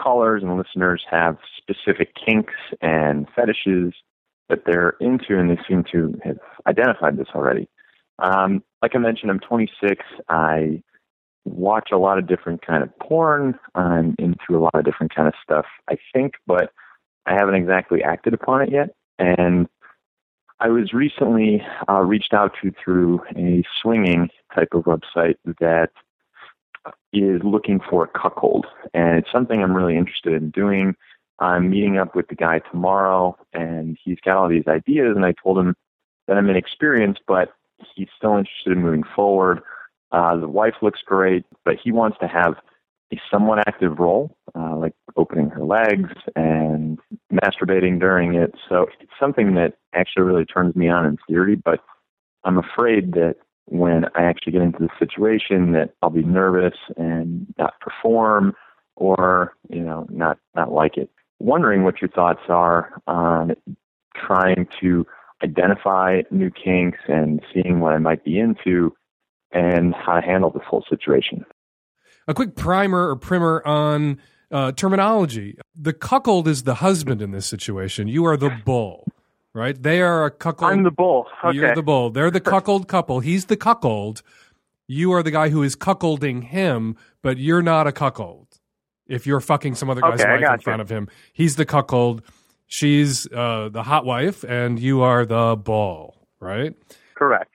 callers and listeners have specific kinks and fetishes that they're into, and they seem to have identified this already. Um, like I mentioned, I'm 26. I watch a lot of different kind of porn. I'm into a lot of different kind of stuff. I think, but I haven't exactly acted upon it yet. And I was recently uh, reached out to through a swinging type of website that is looking for a cuckold, and it's something I'm really interested in doing. I'm meeting up with the guy tomorrow, and he's got all these ideas, and I told him that I'm inexperienced, but he's still interested in moving forward. Uh, the wife looks great, but he wants to have a somewhat active role, uh, like opening her legs and masturbating during it. So it's something that actually really turns me on in theory, but I'm afraid that when I actually get into the situation that I'll be nervous and not perform or, you know, not, not like it. Wondering what your thoughts are on trying to identify new kinks and seeing what I might be into and how to handle this whole situation. A quick primer or primer on uh, terminology. The cuckold is the husband in this situation. You are the bull right? They are a cuckold. I'm the bull. Okay. You're the bull. They're the cuckold couple. He's the cuckold. You are the guy who is cuckolding him, but you're not a cuckold. If you're fucking some other guy's okay, wife in front of him, he's the cuckold. She's uh, the hot wife, and you are the bull, right? Correct.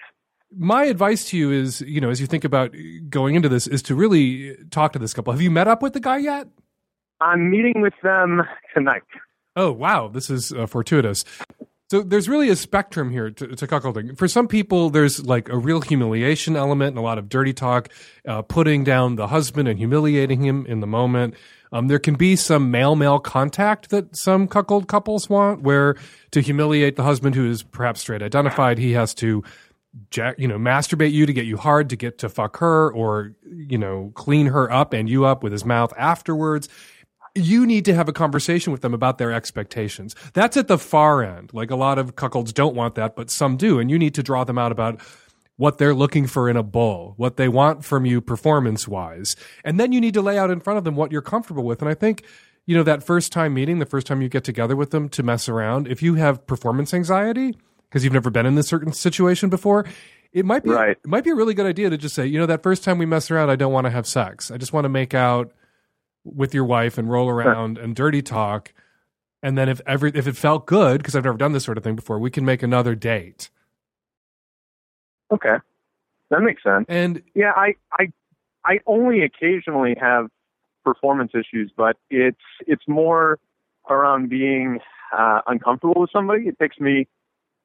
My advice to you is, you know, as you think about going into this, is to really talk to this couple. Have you met up with the guy yet? I'm meeting with them tonight. Oh wow, this is uh, fortuitous. So there's really a spectrum here to, to, cuckolding. For some people, there's like a real humiliation element and a lot of dirty talk, uh, putting down the husband and humiliating him in the moment. Um, there can be some male male contact that some cuckold couples want, where to humiliate the husband who is perhaps straight identified, he has to, jack, you know, masturbate you to get you hard to get to fuck her, or you know, clean her up and you up with his mouth afterwards you need to have a conversation with them about their expectations. That's at the far end. Like a lot of cuckolds don't want that, but some do. And you need to draw them out about what they're looking for in a bull, what they want from you performance wise. And then you need to lay out in front of them what you're comfortable with. And I think, you know, that first time meeting, the first time you get together with them to mess around, if you have performance anxiety, because you've never been in this certain situation before, it might be right. it might be a really good idea to just say, you know, that first time we mess around, I don't want to have sex. I just want to make out with your wife and roll around sure. and dirty talk. And then if every if it felt good, because I've never done this sort of thing before, we can make another date. Okay. That makes sense. And yeah, I I I only occasionally have performance issues, but it's it's more around being uh, uncomfortable with somebody. It takes me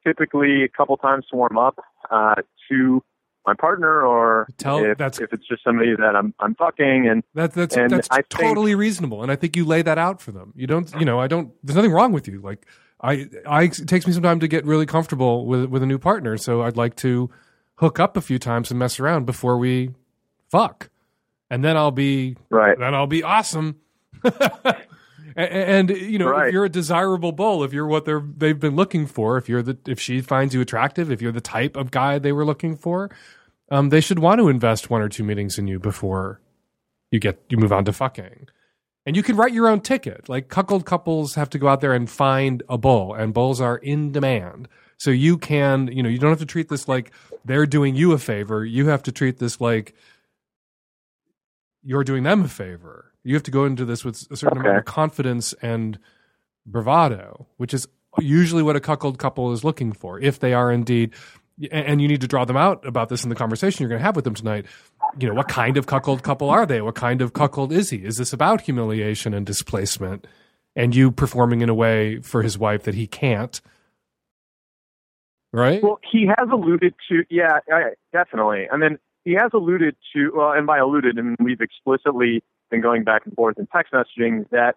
typically a couple times to warm up uh, to my partner or Tell, if, that's, if it's just somebody that I'm I'm fucking and that, that's and that's I totally think, reasonable and I think you lay that out for them. You don't you know I don't there's nothing wrong with you like I I it takes me some time to get really comfortable with with a new partner so I'd like to hook up a few times and mess around before we fuck and then I'll be right then I'll be awesome. and, and, you know right. if you're a desirable bull if you're what they're they've been looking for if you're the if she finds you attractive if you're the type of guy they were looking for um, they should want to invest one or two meetings in you before you get you move on to fucking. And you can write your own ticket. Like cuckold couples have to go out there and find a bull, and bulls are in demand. So you can, you know, you don't have to treat this like they're doing you a favor. You have to treat this like you're doing them a favor. You have to go into this with a certain okay. amount of confidence and bravado, which is usually what a cuckold couple is looking for, if they are indeed and you need to draw them out about this in the conversation you're going to have with them tonight. You know, what kind of cuckold couple are they? What kind of cuckold is he? Is this about humiliation and displacement and you performing in a way for his wife that he can't? Right? Well, he has alluded to, yeah, I, definitely. And then he has alluded to, well, and by alluded, I mean we've explicitly been going back and forth in text messaging that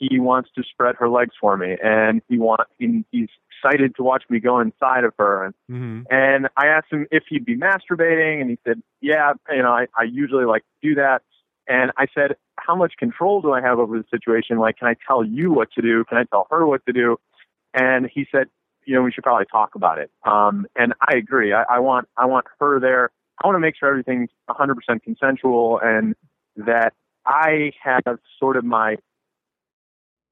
he wants to spread her legs for me, and he want he, he's excited to watch me go inside of her. And Mm-hmm. and I asked him if he'd be masturbating, and he said, "Yeah, you know, I, I usually like to do that." And I said, "How much control do I have over the situation? Like, can I tell you what to do? Can I tell her what to do?" And he said, "You know, we should probably talk about it." Um, and I agree. I, I want I want her there. I want to make sure everything's 100% consensual, and that I have sort of my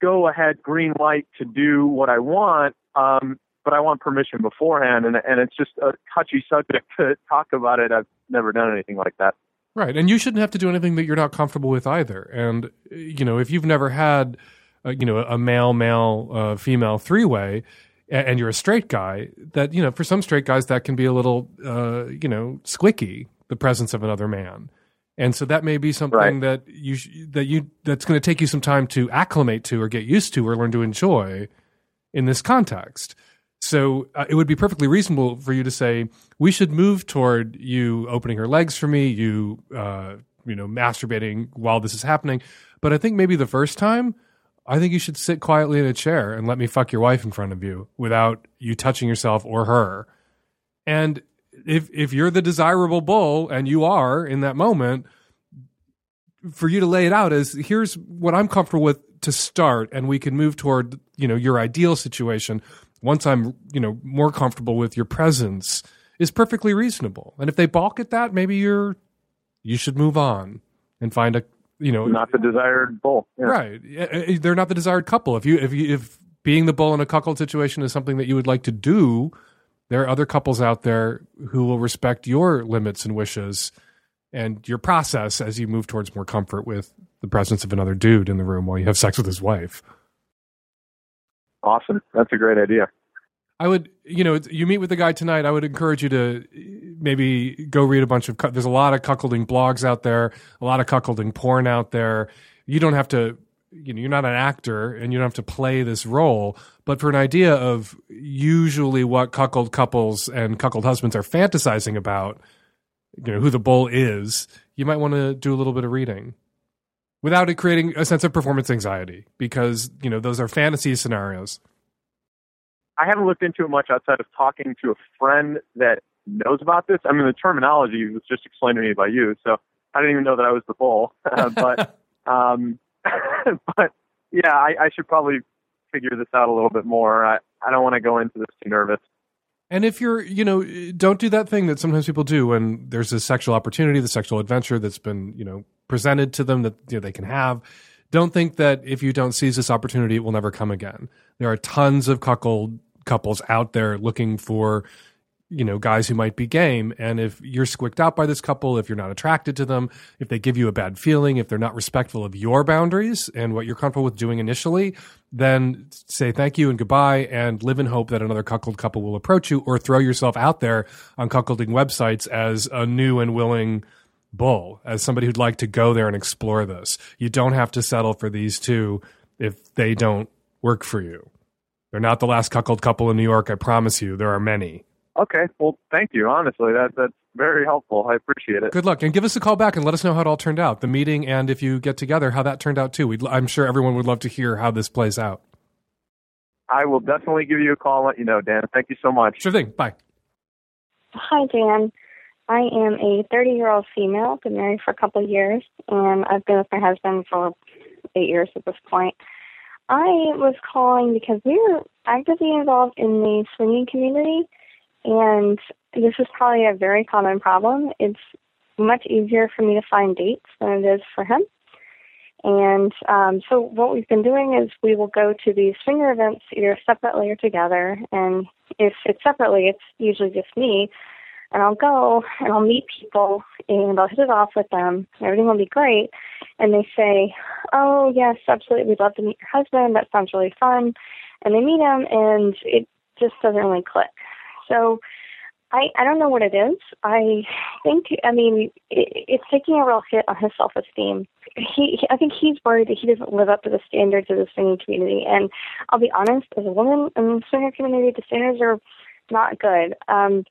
go ahead green light to do what I want. Um, but I want permission beforehand, and and it's just a touchy subject to talk about it. I've never done anything like that. Right. And you shouldn't have to do anything that you're not comfortable with either. And, you know, if you've never had, uh, you know, a male, male, uh, female three way, and you're a straight guy, that, you know, for some straight guys, that can be a little, uh, you know, squicky, the presence of another man. And so that may be something Right. that you, that you, that's going to take you some time to acclimate to or get used to or learn to enjoy in this context. So uh, it would be perfectly reasonable for you to say we should move toward you opening her legs for me, you uh, you know masturbating while this is happening. But I think maybe the first time, I think you should sit quietly in a chair and let me fuck your wife in front of you without you touching yourself or her. And if if you're the desirable bull and you are in that moment, for you to lay it out is here's what I'm comfortable with to start, and we can move toward you know your ideal situation once I'm you know more comfortable with your presence is perfectly reasonable. And if they balk at that, maybe you're you should move on and find a you know Not the desired bull. Yeah. right. Uh, uh, They're not the desired couple. If you if you if being the bull in a cuckold situation is something that you would like to do, there are other couples out there who will respect your limits and wishes and your process as you move towards more comfort with the presence of another dude in the room while you have sex with his wife. Awesome. That's a great idea. I would, you know, you meet with the guy tonight. I would encourage you to maybe go read a bunch of. There's a lot of cuckolding blogs out there, a lot of cuckolding porn out there. You don't have to, you know, you're not an actor and you don't have to play this role. But for an idea of usually what cuckold couples and cuckold husbands are fantasizing about, you know, who the bull is, you might want to do a little bit of reading without it creating a sense of performance anxiety because you know those are fantasy scenarios. I haven't looked into it much outside of talking to a friend that knows about this. I mean, the terminology was just explained to me by you, so I didn't even know that I was the bull. But, um, but yeah, I, I should probably figure this out a little bit more. I, I don't want to go into this too nervous. And if you're, you know, don't do that thing that sometimes people do when there's a sexual opportunity, the sexual adventure that's been, you know, presented to them that you know, they can have. Don't think that if you don't seize this opportunity, it will never come again. There are tons of cuckold couples out there looking for, you know, guys who might be game. And if you're squicked out by this couple, if you're not attracted to them, if they give you a bad feeling, if they're not respectful of your boundaries and what you're comfortable with doing initially, then say thank you and goodbye and live in hope that another cuckold couple will approach you or throw yourself out there on cuckolding websites as a new and willing bull, as somebody who'd like to go there and explore this. You don't have to settle for these two if they don't work for you. They're not the last cuckold couple in New York, I promise you. There are many. Okay. Well, thank you. Honestly, that that's very helpful. I appreciate it. Good luck, and give us a call back and let us know how it all turned out. The meeting, and if you get together, how that turned out too. We'd, I'm sure everyone would love to hear how this plays out. I will definitely give you a call and let you know, Dan. Thank you so much. Sure thing. Bye. Hi, Dan. I am a 30 year old female, been married for a couple of years, and I've been with my husband for eight years at this point. I was calling because we're actively involved in the swinging community, and this is probably a very common problem. It's much easier for me to find dates than it is for him. And um, so, what we've been doing is we will go to these swinger events either separately or together. And if it's separately, it's usually just me. And I'll go and I'll meet people and I'll hit it off with them. Everything will be great. And they say, Oh, yes, absolutely. We'd love to meet your husband. That sounds really fun. And they meet him and it just doesn't really click. So I I don't know what it is. I think I mean it, it's taking a real hit on his self esteem. He, he I think he's worried that he doesn't live up to the standards of the swinging community. And I'll be honest, as a woman in the swinger community, the standards are not good. Um,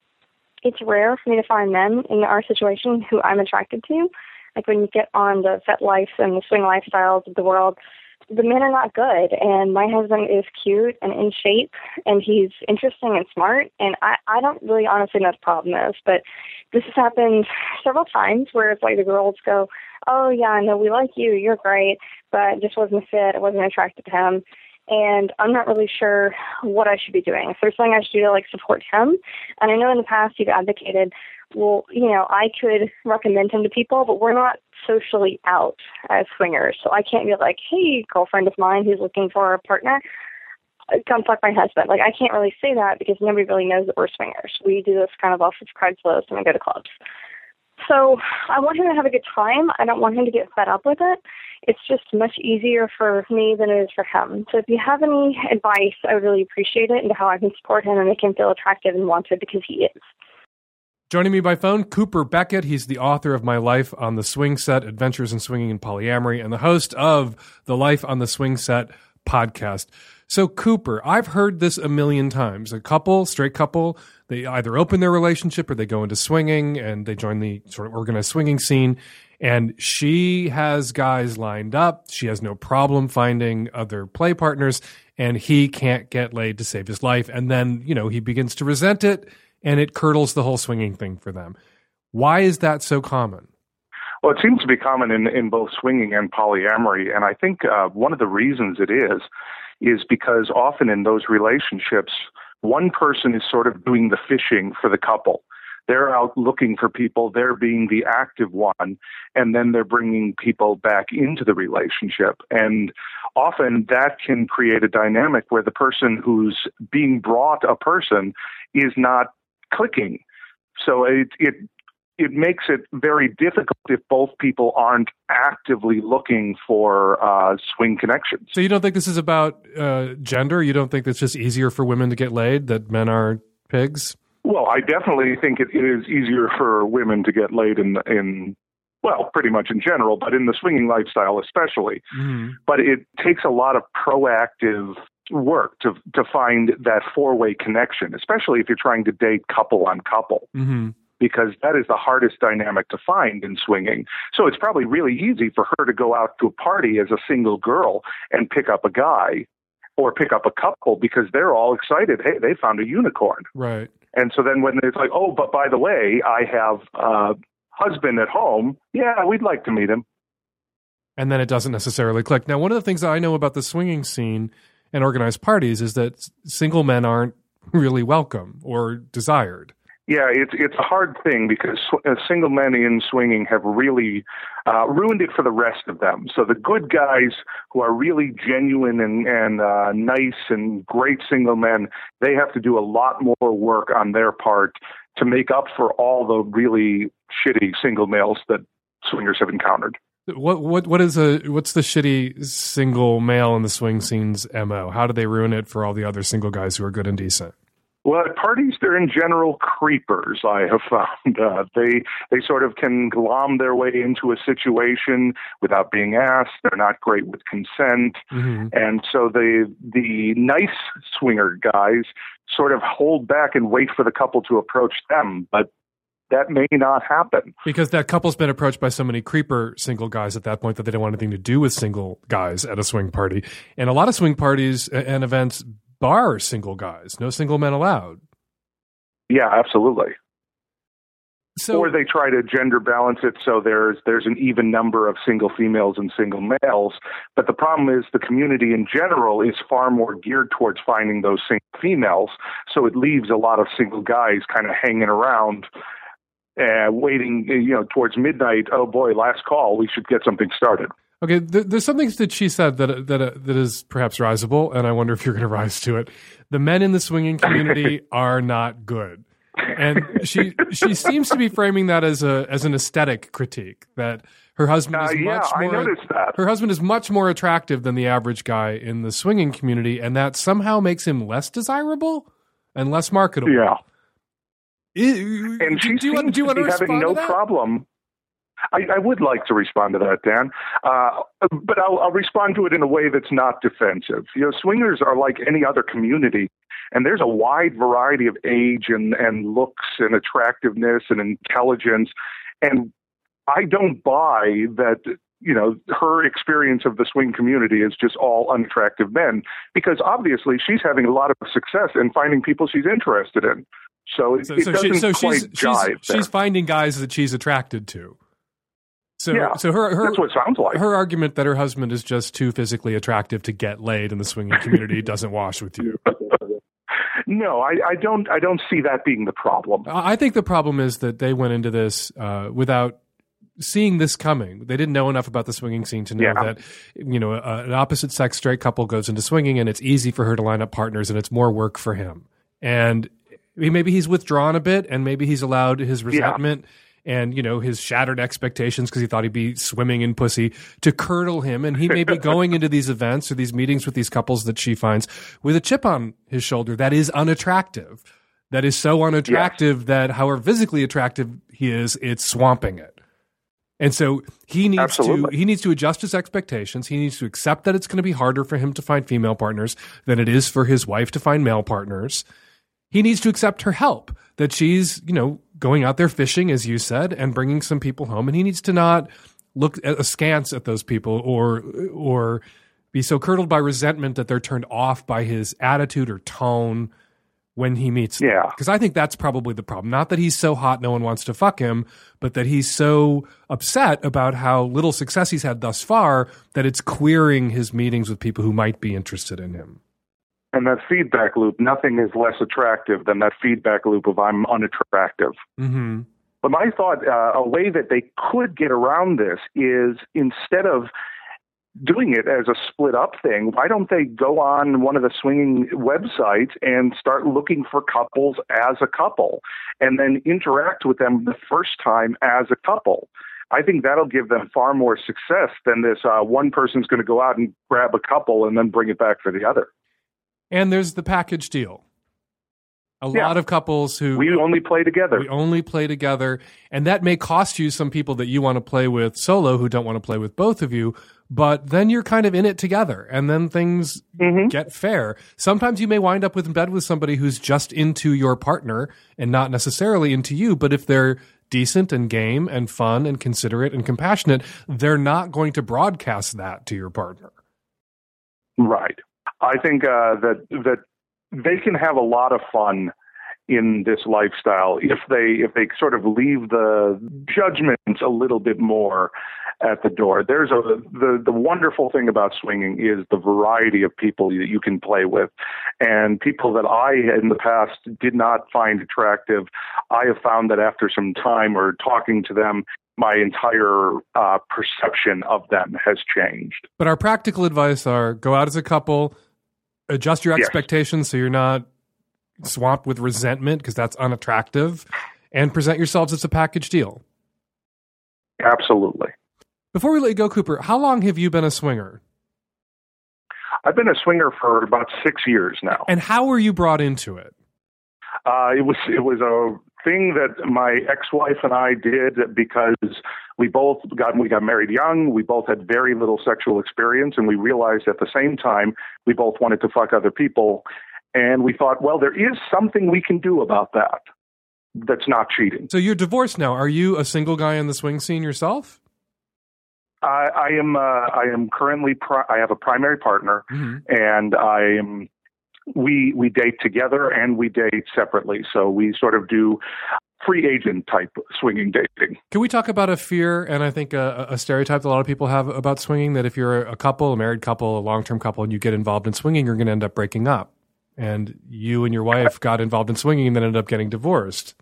it's rare for me to find men in our situation who I'm attracted to. Like when you get on the FetLife and the swing lifestyles of the world, the men are not good and my husband is cute and in shape and he's interesting and smart and I, I don't really honestly know what the problem is, but this has happened several times where it's like the girls go, Oh yeah, no, we like you, you're great, but just wasn't a fit, I wasn't attracted to him and I'm not really sure what I should be doing. If there's something I should do to like support him, and I know in the past you've advocated, well, you know, I could recommend him to people, but we're not socially out as swingers, so I can't be like, hey, girlfriend of mine who's looking for a partner, come fuck my husband. Like I can't really say that because nobody really knows that we're swingers. We do this kind of off of Craigslist and we go to clubs. So I want him to have a good time. I don't want him to get fed up with it. It's just much easier for me than it is for him. So if you have any advice, I would really appreciate it into how I can support him and make him feel attractive and wanted because he is. Joining me by phone, Cooper Beckett. He's the author of My Life on the Swing Set, Adventures in Swinging and Polyamory, and the host of the Life on the Swing Set podcast. So, Cooper, I've heard this a million times. A couple, straight couple, they either open their relationship or they go into swinging and they join the sort of organized swinging scene. And she has guys lined up. She has no problem finding other play partners, and he can't get laid to save his life. And then, you know, he begins to resent it and it curdles the whole swinging thing for them. Why is that so common? Well, it seems to be common in, in both swinging and polyamory. And I think uh, one of the reasons it is, is because often in those relationships, one person is sort of doing the fishing for the couple. They're out looking for people, they're being the active one, and then they're bringing people back into the relationship. And often that can create a dynamic where the person who's being brought a person is not clicking. So it, it it makes it very difficult if both people aren't actively looking for uh, swing connections. So you don't think this is about uh, gender? You don't think it's just easier for women to get laid that men are pigs? Well, I definitely think it is easier for women to get laid in in well, pretty much in general, but in the swinging lifestyle especially. Mm-hmm. But it takes a lot of proactive work to to find that four way connection, especially if you're trying to date couple on couple. Mm-hmm. Because that is the hardest dynamic to find in swinging. So it's probably really easy for her to go out to a party as a single girl and pick up a guy or pick up a couple because they're all excited. Hey, they found a unicorn. Right. And so then when it's like, oh, but by the way, I have a husband at home. Yeah, we'd like to meet him. And then it doesn't necessarily click. Now, one of the things that I know about the swinging scene and organized parties is that single men aren't really welcome or desired. Yeah, it's it's a hard thing because uh, single men in swinging have really uh, ruined it for the rest of them. So the good guys who are really genuine and and uh, nice and great single men, they have to do a lot more work on their part to make up for all the really shitty single males that swingers have encountered. What what what is a what's the shitty single male in the swing scenes mo? How do they ruin it for all the other single guys who are good and decent? Well, at parties, they're in general creepers. I have found uh, they they sort of can glom their way into a situation without being asked. They're not great with consent, mm-hmm. and so the the nice swinger guys sort of hold back and wait for the couple to approach them, but that may not happen because that couple's been approached by so many creeper single guys at that point that they don't want anything to do with single guys at a swing party. And a lot of swing parties and events bar single guys, no single men allowed. Yeah, absolutely. So, or they try to gender balance it so there's there's an even number of single females and single males. But the problem is the community in general is far more geared towards finding those single females, so it leaves a lot of single guys kind of hanging around uh, waiting, you know, towards midnight. Oh boy, last call. We should get something started. Okay, th- there's something that she said that that uh, that is perhaps risable, and I wonder if you're going to rise to it. The men in the swinging community are not good, and she she seems to be framing that as a as an aesthetic critique that her husband is Uh, yeah, much more her husband is much more attractive than the average guy in the swinging community, and that somehow makes him less desirable and less marketable. Yeah. and she do you seems want- do you to be having no problem. I, I would like to respond to that, Dan, uh, but I'll, I'll respond to it in a way that's not defensive. You know, swingers are like any other community, and there's a wide variety of age and, and looks and attractiveness and intelligence, and I don't buy that. You know, her experience of the swing community is just all unattractive men because obviously she's having a lot of success in finding people she's interested in. So it, So, it so, doesn't she, so quite she's jive she's, she's finding guys that she's attracted to. So, Yeah, so her, her that's what it sounds like. Her argument that her husband is just too physically attractive to get laid in the swinging community doesn't wash with you. No, I, I don't. I don't see that being the problem. I think the problem is that they went into this uh, without seeing this coming. They didn't know enough about the swinging scene to know Yeah. that you know a, an opposite sex straight couple goes into swinging and it's easy for her to line up partners and it's more work for him. And maybe he's withdrawn a bit and maybe he's allowed his resentment and you know his shattered expectations because he thought he'd be swimming in pussy to curdle him. And he may be going into these events or these meetings with these couples that she finds with a chip on his shoulder that is unattractive that is so unattractive that however physically attractive he is it's swamping it. And so he needs Absolutely. to he needs to adjust his expectations. He needs to accept that it's going to be harder for him to find female partners than it is for his wife to find male partners. He needs to accept her help that she's you know going out there fishing as you said and bringing some people home and he needs to not look askance at those people or or be so curdled by resentment that they're turned off by his attitude or tone when he meets them. Yeah. Because I think that's probably the problem. Not that he's so hot no one wants to fuck him, but that he's so upset about how little success he's had thus far that it's queering his meetings with people who might be interested in him. And that feedback loop, nothing is less attractive than that feedback loop of I'm unattractive. Mm-hmm. But my thought, uh, a way that they could get around this is instead of doing it as a split up thing, why don't they go on one of the swinging websites and start looking for couples as a couple and then interact with them the first time as a couple? I think that'll give them far more success than this uh, one person's going to go out and grab a couple and then bring it back for the other. And there's the package deal. A Yeah. lot of couples who We only play together. we only play together, and that may cost you some people that you want to play with solo who don't want to play with both of you. But then you're kind of in it together, and then things Mm-hmm. get fair. Sometimes you may wind up with in bed with somebody who's just into your partner and not necessarily into you. But if they're decent and game and fun and considerate and compassionate, they're not going to broadcast that to your partner. Right. I think uh, that that they can have a lot of fun in this lifestyle if they if they sort of leave the judgments a little bit more at the door. There's a the the wonderful thing about swinging is the variety of people that you can play with, and people that I in the past did not find attractive. I have found that after some time or talking to them. My entire uh, perception of them has changed. But our practical advice are go out as a couple, adjust your Yes. expectations so you're not swamped with resentment because that's unattractive, and present yourselves as a package deal. Absolutely. Before we let you go, Cooper, how long have you been a swinger? I've been a swinger for about six years now. And how were you brought into it? Uh, it was it was a thing that my ex-wife and I did because we both got we got married young. We both had very little sexual experience, and we realized at the same time we both wanted to fuck other people. And we thought, well, there is something we can do about that. That's not cheating. So you're divorced now. Are you a single guy in the swing scene yourself? I, I am uh, I am currently pri- I have a primary partner, and I am we we date together and we date separately. So we sort of do free agent type swinging dating. Can we talk about a fear and I think a, a stereotype that a lot of people have about swinging that if you're a couple, a married couple, a long term couple, and you get involved in swinging, you're going to end up breaking up. And you and your wife got involved in swinging and then ended up getting divorced.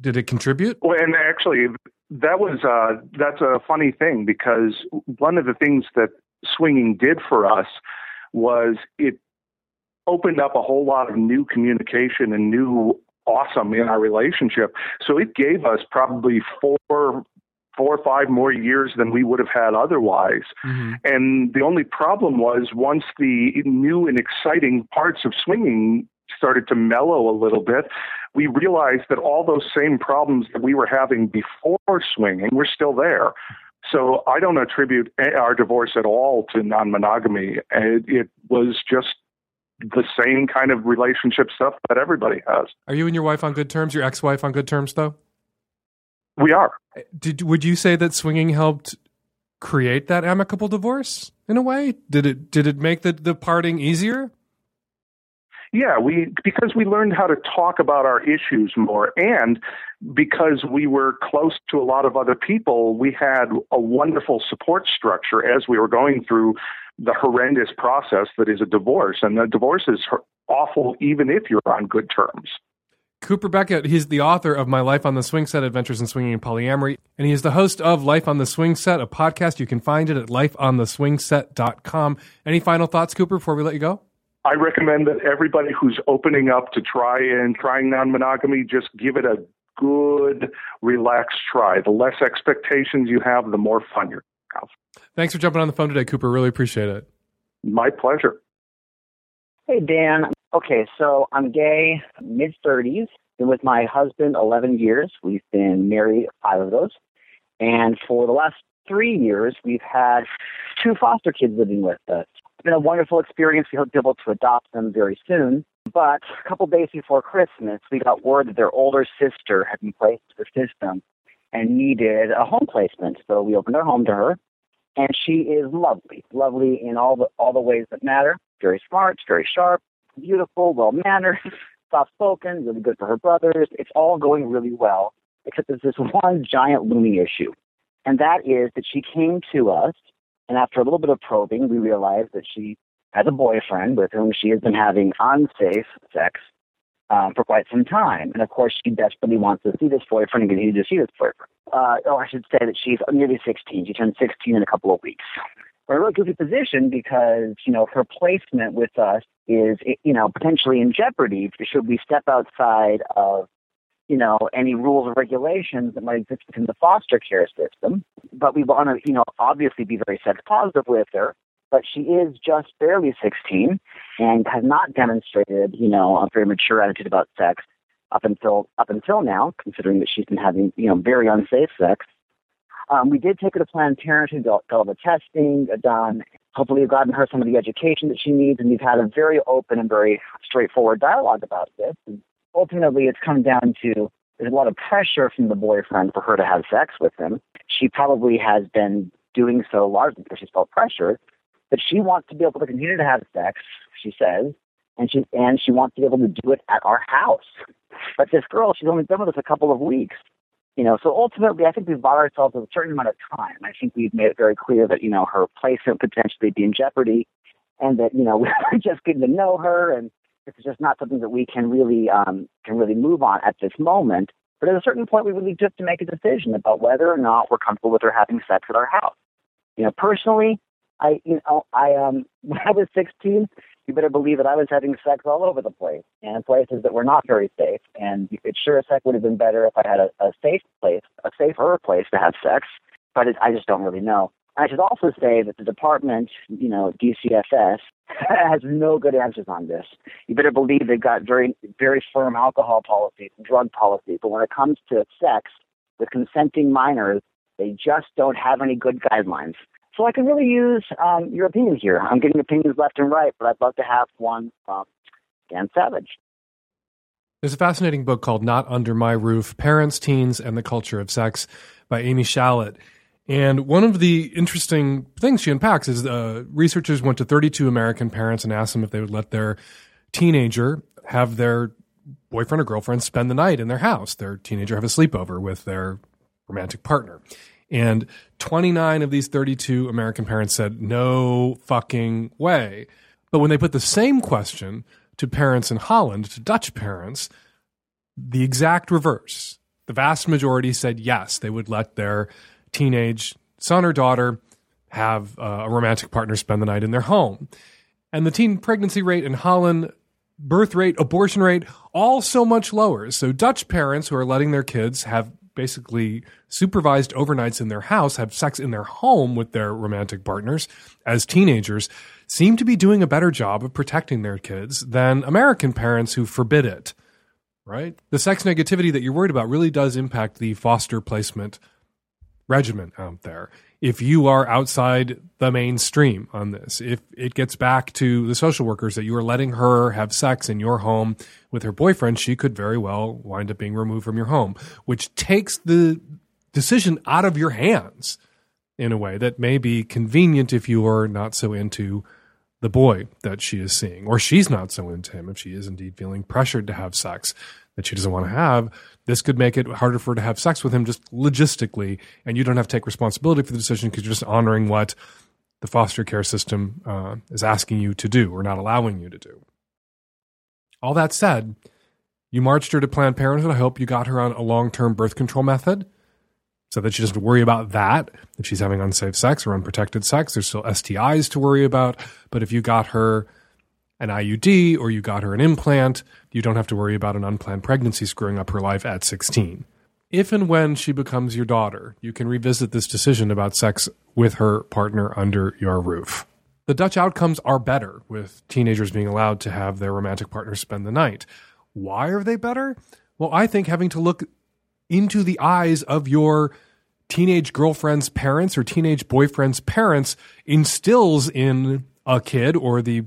Did it contribute? Well, and actually, that was uh, that's a funny thing because one of the things that swinging did for us was it opened up a whole lot of new communication and new awesome in our relationship. So it gave us probably four four or five more years than we would have had otherwise. Mm-hmm. And the only problem was once the new and exciting parts of swinging started to mellow a little bit, we realized that all those same problems that we were having before swinging were still there. So I don't attribute our divorce at all to non-monogamy. It, it was just the same kind of relationship stuff that everybody has. Are you and your wife on good terms? Your ex-wife on good terms, though? We are. Did would you say that swinging helped create that amicable divorce in a way? Did it did it make the the parting easier? Yeah, we because we learned how to talk about our issues more and because we were close to a lot of other people, we had a wonderful support structure as we were going through the horrendous process that is a divorce and the divorce is awful even if you're on good terms. Cooper Beckett, he's the author of My Life on the Swing Set Adventures in Swinging and Polyamory, and he is the host of Life on the Swing Set, a podcast. You can find it at lifeontheswingset.com. Any final thoughts, Cooper, before we let you go? I recommend that everybody who's opening up to try and trying non monogamy just give it a good, relaxed try. The less expectations you have, the more fun you have. Thanks for jumping on the phone today, Cooper. Really appreciate it. My pleasure. Hey, Dan. Okay, so I'm gay, mid 30s. Been with my husband 11 years. We've been married five of those. And for the last three years, we've had two foster kids living with us. It's been a wonderful experience. We hope to be able to adopt them very soon. But a couple days before Christmas, we got word that their older sister had been placed in the system and needed a home placement. So we opened our home to her, and she is lovely, lovely in all the all the ways that matter. Very smart, very sharp, beautiful, well mannered, soft spoken, really good for her brothers. It's all going really well, except there's this one giant looming issue, and that is that she came to us, and after a little bit of probing, we realized that she has a boyfriend with whom she has been having unsafe sex um, for quite some time. And of course, she desperately wants to see this boyfriend and continue to see this boyfriend. Uh, or I should say that she's nearly 16. She turned 16 in a couple of weeks. We're in a really goofy position because, you know, her placement with us is, you know, potentially in jeopardy should we step outside of, you know, any rules or regulations that might exist within the foster care system. But we want to, you know, obviously be very sex positive with her but she is just barely 16 and has not demonstrated, you know, a very mature attitude about sex up until up until now, considering that she's been having, you know, very unsafe sex. Um, we did take her to Planned Parenthood, got, all the testing done. Hopefully, we've gotten her some of the education that she needs, and we've had a very open and very straightforward dialogue about this. And ultimately, it's come down to there's a lot of pressure from the boyfriend for her to have sex with him. She probably has been doing so largely because she's felt pressured but she wants to be able to continue to have sex, she says, and she and she wants to be able to do it at our house. But this girl, she's only been with us a couple of weeks. You know, so ultimately I think we've bought ourselves a certain amount of time. I think we've made it very clear that, you know, her placement could potentially be in jeopardy and that, you know, we're just getting to know her and it's just not something that we can really um can really move on at this moment. But at a certain point we really just have to make a decision about whether or not we're comfortable with her having sex at our house. You know, personally, I, you know, I um, when I was 16, you better believe that I was having sex all over the place and places that were not very safe. And it sure as heck would have been better if I had a, a safe place, a safer place to have sex. But it, I just don't really know. I should also say that the department, you know, DCFS, has no good answers on this. You better believe they've got very, very firm alcohol policies, drug policies. But when it comes to sex with consenting minors, they just don't have any good guidelines. So I can really use um, your opinion here. I'm getting opinions left and right, but I'd love to have one from Dan Savage. There's a fascinating book called Not Under My Roof Parents, Teens, and the Culture of Sex by Amy Schalet. And one of the interesting things she unpacks is uh, researchers went to 32 American parents and asked them if they would let their teenager have their boyfriend or girlfriend spend the night in their house, their teenager have a sleepover with their romantic partner. And 29 of these 32 American parents said, no fucking way. But when they put the same question to parents in Holland, to Dutch parents, the exact reverse. The vast majority said yes, they would let their teenage son or daughter have uh, a romantic partner spend the night in their home. And the teen pregnancy rate in Holland, birth rate, abortion rate, all so much lower. So Dutch parents who are letting their kids have basically supervised overnights in their house, have sex in their home with their romantic partners as teenagers, seem to be doing a better job of protecting their kids than American parents who forbid it. Right? The sex negativity that you're worried about really does impact the foster placement regimen out there. If you are outside the mainstream on this, if it gets back to the social workers that you are letting her have sex in your home with her boyfriend, she could very well wind up being removed from your home, which takes the decision out of your hands in a way that may be convenient if you are not so into the boy that she is seeing, or she's not so into him if she is indeed feeling pressured to have sex that she doesn't want to have. This could make it harder for her to have sex with him just logistically, and you don't have to take responsibility for the decision because you're just honoring what the foster care system uh, is asking you to do or not allowing you to do. All that said, you marched her to Planned Parenthood. I hope you got her on a long term birth control method so that she doesn't worry about that if she's having unsafe sex or unprotected sex. There's still STIs to worry about. But if you got her an IUD or you got her an implant, you don't have to worry about an unplanned pregnancy screwing up her life at 16. If and when she becomes your daughter, you can revisit this decision about sex with her partner under your roof. The Dutch outcomes are better with teenagers being allowed to have their romantic partners spend the night. Why are they better? Well, I think having to look into the eyes of your teenage girlfriend's parents or teenage boyfriend's parents instills in a kid or the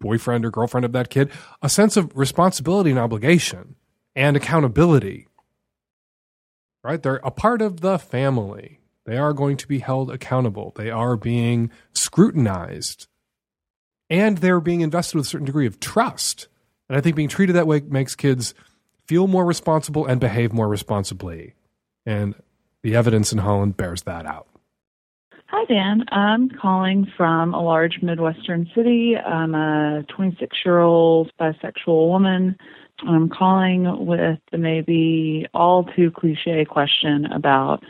boyfriend or girlfriend of that kid a sense of responsibility and obligation and accountability. Right? They're a part of the family. They are going to be held accountable. They are being scrutinized. And they're being invested with a certain degree of trust. And I think being treated that way makes kids feel more responsible and behave more responsibly. And the evidence in Holland bears that out. Hi, Dan. I'm calling from a large Midwestern city. I'm a 26 year old bisexual woman. I'm calling with the maybe all too cliche question about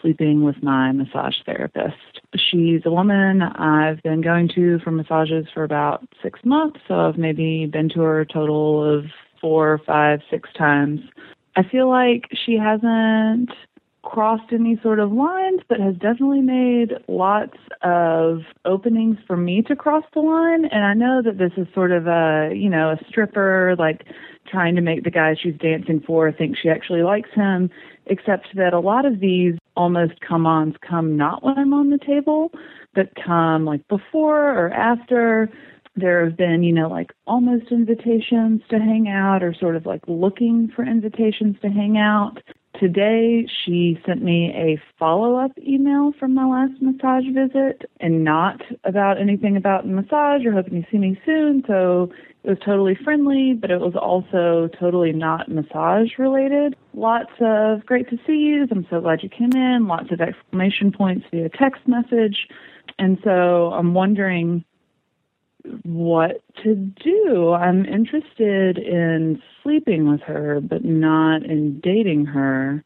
sleeping with my massage therapist. She's a woman I've been going to for massages for about six months, so I've maybe been to her a total of four, five, six times. I feel like she hasn't crossed any sort of lines, but has definitely made lots of openings for me to cross the line. And I know that this is sort of a, you know, a stripper, like trying to make the guy she's dancing for think she actually likes him, except that a lot of these almost come ons come not when I'm on the table, but come like before or after. There have been, you know, like almost invitations to hang out or sort of like looking for invitations to hang out. Today, she sent me a follow up email from my last massage visit and not about anything about massage or hoping to see me soon. So it was totally friendly, but it was also totally not massage related. Lots of great to see you. I'm so glad you came in. Lots of exclamation points via text message. And so I'm wondering what to do. I'm interested in sleeping with her, but not in dating her,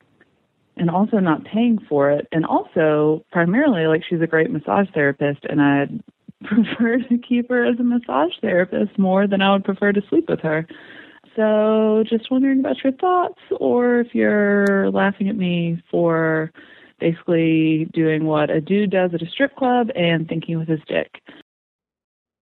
and also not paying for it. And also, primarily, like she's a great massage therapist, and I'd prefer to keep her as a massage therapist more than I would prefer to sleep with her. So, just wondering about your thoughts, or if you're laughing at me for basically doing what a dude does at a strip club and thinking with his dick.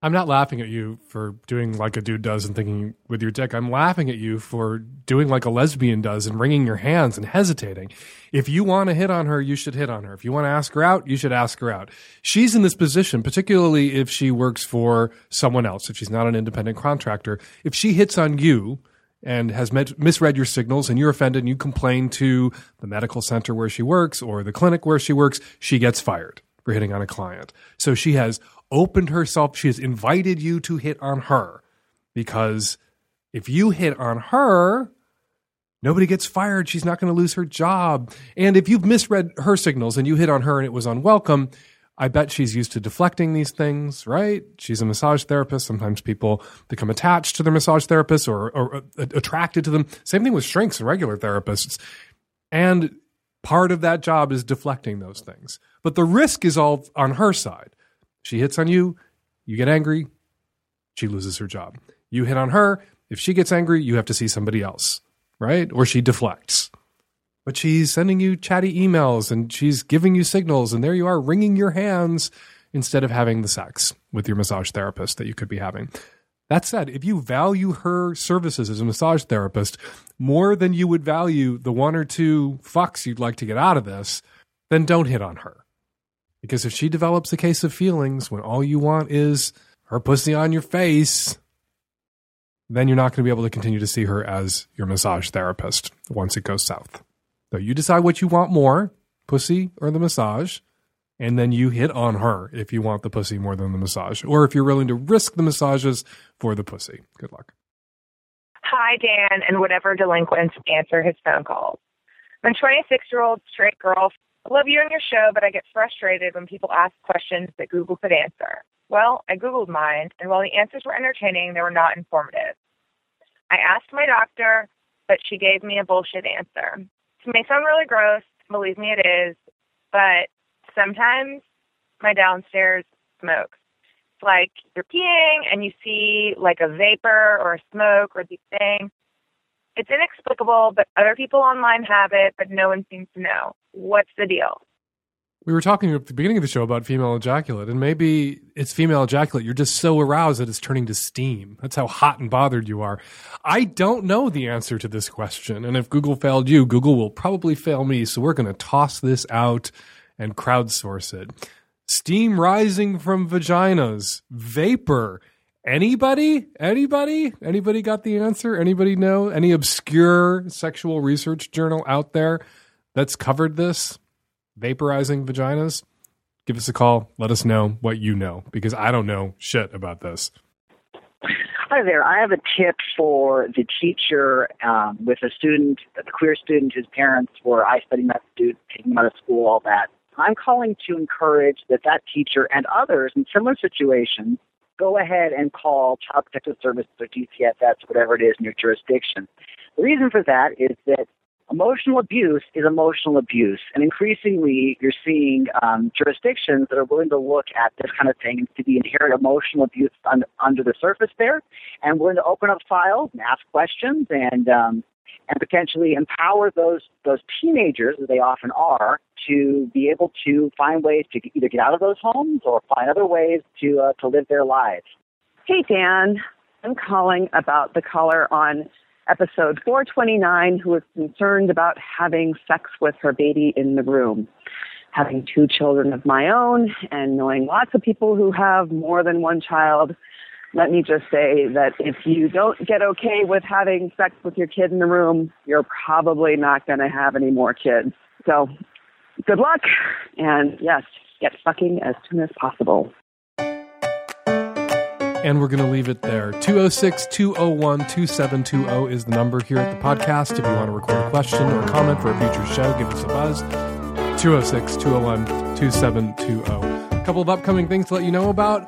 I'm not laughing at you for doing like a dude does and thinking with your dick. I'm laughing at you for doing like a lesbian does and wringing your hands and hesitating. If you want to hit on her, you should hit on her. If you want to ask her out, you should ask her out. She's in this position, particularly if she works for someone else, if she's not an independent contractor. If she hits on you, and has met, misread your signals and you're offended and you complain to the medical center where she works or the clinic where she works, she gets fired for hitting on a client. So she has opened herself, she has invited you to hit on her because if you hit on her, nobody gets fired. She's not going to lose her job. And if you've misread her signals and you hit on her and it was unwelcome, I bet she's used to deflecting these things, right? She's a massage therapist. Sometimes people become attached to their massage therapists or, or, uh, or attracted to them. Same thing with shrinks and regular therapists. And part of that job is deflecting those things. But the risk is all on her side. She hits on you, you get angry, she loses her job. You hit on her, if she gets angry, you have to see somebody else, right? Or she deflects. but she's sending you chatty emails and she's giving you signals, and there you are wringing your hands instead of having the sex with your massage therapist that you could be having. That said, if you value her services as a massage therapist more than you would value the one or two fucks you'd like to get out of this, then don't hit on her. Because if she develops a case of feelings when all you want is her pussy on your face, then you're not going to be able to continue to see her as your massage therapist once it goes south. So you decide what you want more pussy or the massage and then you hit on her if you want the pussy more than the massage, or if you're willing to risk the massages for the pussy. Good luck. Hi, Dan, and whatever delinquents answer his phone calls. I'm 26 year old straight girl. I love you and your show, but I get frustrated when people ask questions that Google could answer. Well, I Googled mine, and while the answers were entertaining, they were not informative. I asked my doctor, but she gave me a bullshit answer. It may sound really gross, believe me, it is, but sometimes my downstairs smokes. It's like you're peeing and you see like a vapor or a smoke or these things. It's inexplicable, but other people online have it, but no one seems to know. What's the deal? We were talking at the beginning of the show about female ejaculate, and maybe it's female ejaculate. You're just so aroused that it's turning to steam. That's how hot and bothered you are. I don't know the answer to this question. And if Google failed you, Google will probably fail me. So we're going to toss this out and crowdsource it. Steam rising from vaginas, vapor. Anybody? Anybody? Anybody got the answer? Anybody know? Any obscure sexual research journal out there that's covered this? Vaporizing vaginas? Give us a call. Let us know what you know because I don't know shit about this. Hi there. I have a tip for the teacher um, with a student, a queer student whose parents were I study that student, taking him out of school, all that. I'm calling to encourage that that teacher and others in similar situations go ahead and call Child Protective Services or DCFS, whatever it is in your jurisdiction. The reason for that is that emotional abuse is emotional abuse, and increasingly you're seeing um, jurisdictions that are willing to look at this kind of thing see the inherent emotional abuse un- under the surface there, and willing to open up files and ask questions and um, and potentially empower those those teenagers, as they often are, to be able to find ways to either get out of those homes or find other ways to uh, to live their lives. Hey Dan, I'm calling about the caller on episode 429 who was concerned about having sex with her baby in the room. Having two children of my own and knowing lots of people who have more than one child, let me just say that if you don't get okay with having sex with your kid in the room, you're probably not going to have any more kids. So good luck. And yes, get fucking as soon as possible. And we're going to leave it there. 206 201 2720 is the number here at the podcast. If you want to record a question or a comment for a future show, give us a buzz. 206 201 2720. A couple of upcoming things to let you know about.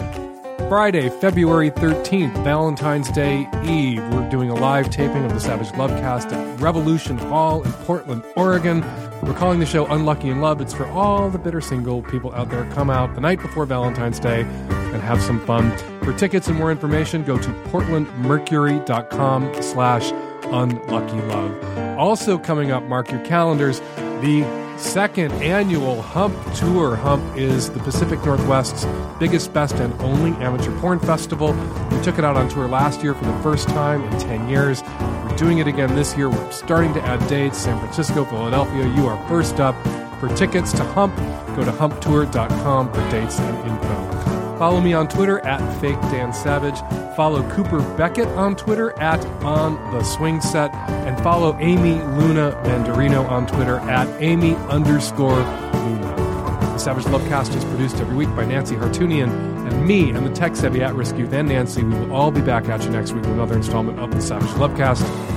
Friday, February 13th, Valentine's Day Eve. We're doing a live taping of the Savage Lovecast at Revolution Hall in Portland, Oregon. We're calling the show Unlucky in Love. It's for all the bitter single people out there. Come out the night before Valentine's Day have some fun. For tickets and more information, go to portlandmercury.com slash unlucky love. Also coming up, mark your calendars, the second annual Hump Tour. Hump is the Pacific Northwest's biggest, best, and only amateur porn festival. We took it out on tour last year for the first time in 10 years. We're doing it again this year. We're starting to add dates. San Francisco, Philadelphia, you are first up. For tickets to Hump, go to humptour.com for dates and info. Follow me on Twitter at Fake Dan Savage. Follow Cooper Beckett on Twitter at On the Swing Set. And follow Amy Luna Mandarino on Twitter at Amy underscore Luna. The Savage Lovecast is produced every week by Nancy Hartunian and me and the tech savvy at risk youth and Nancy. We will all be back at you next week with another installment of the Savage Lovecast.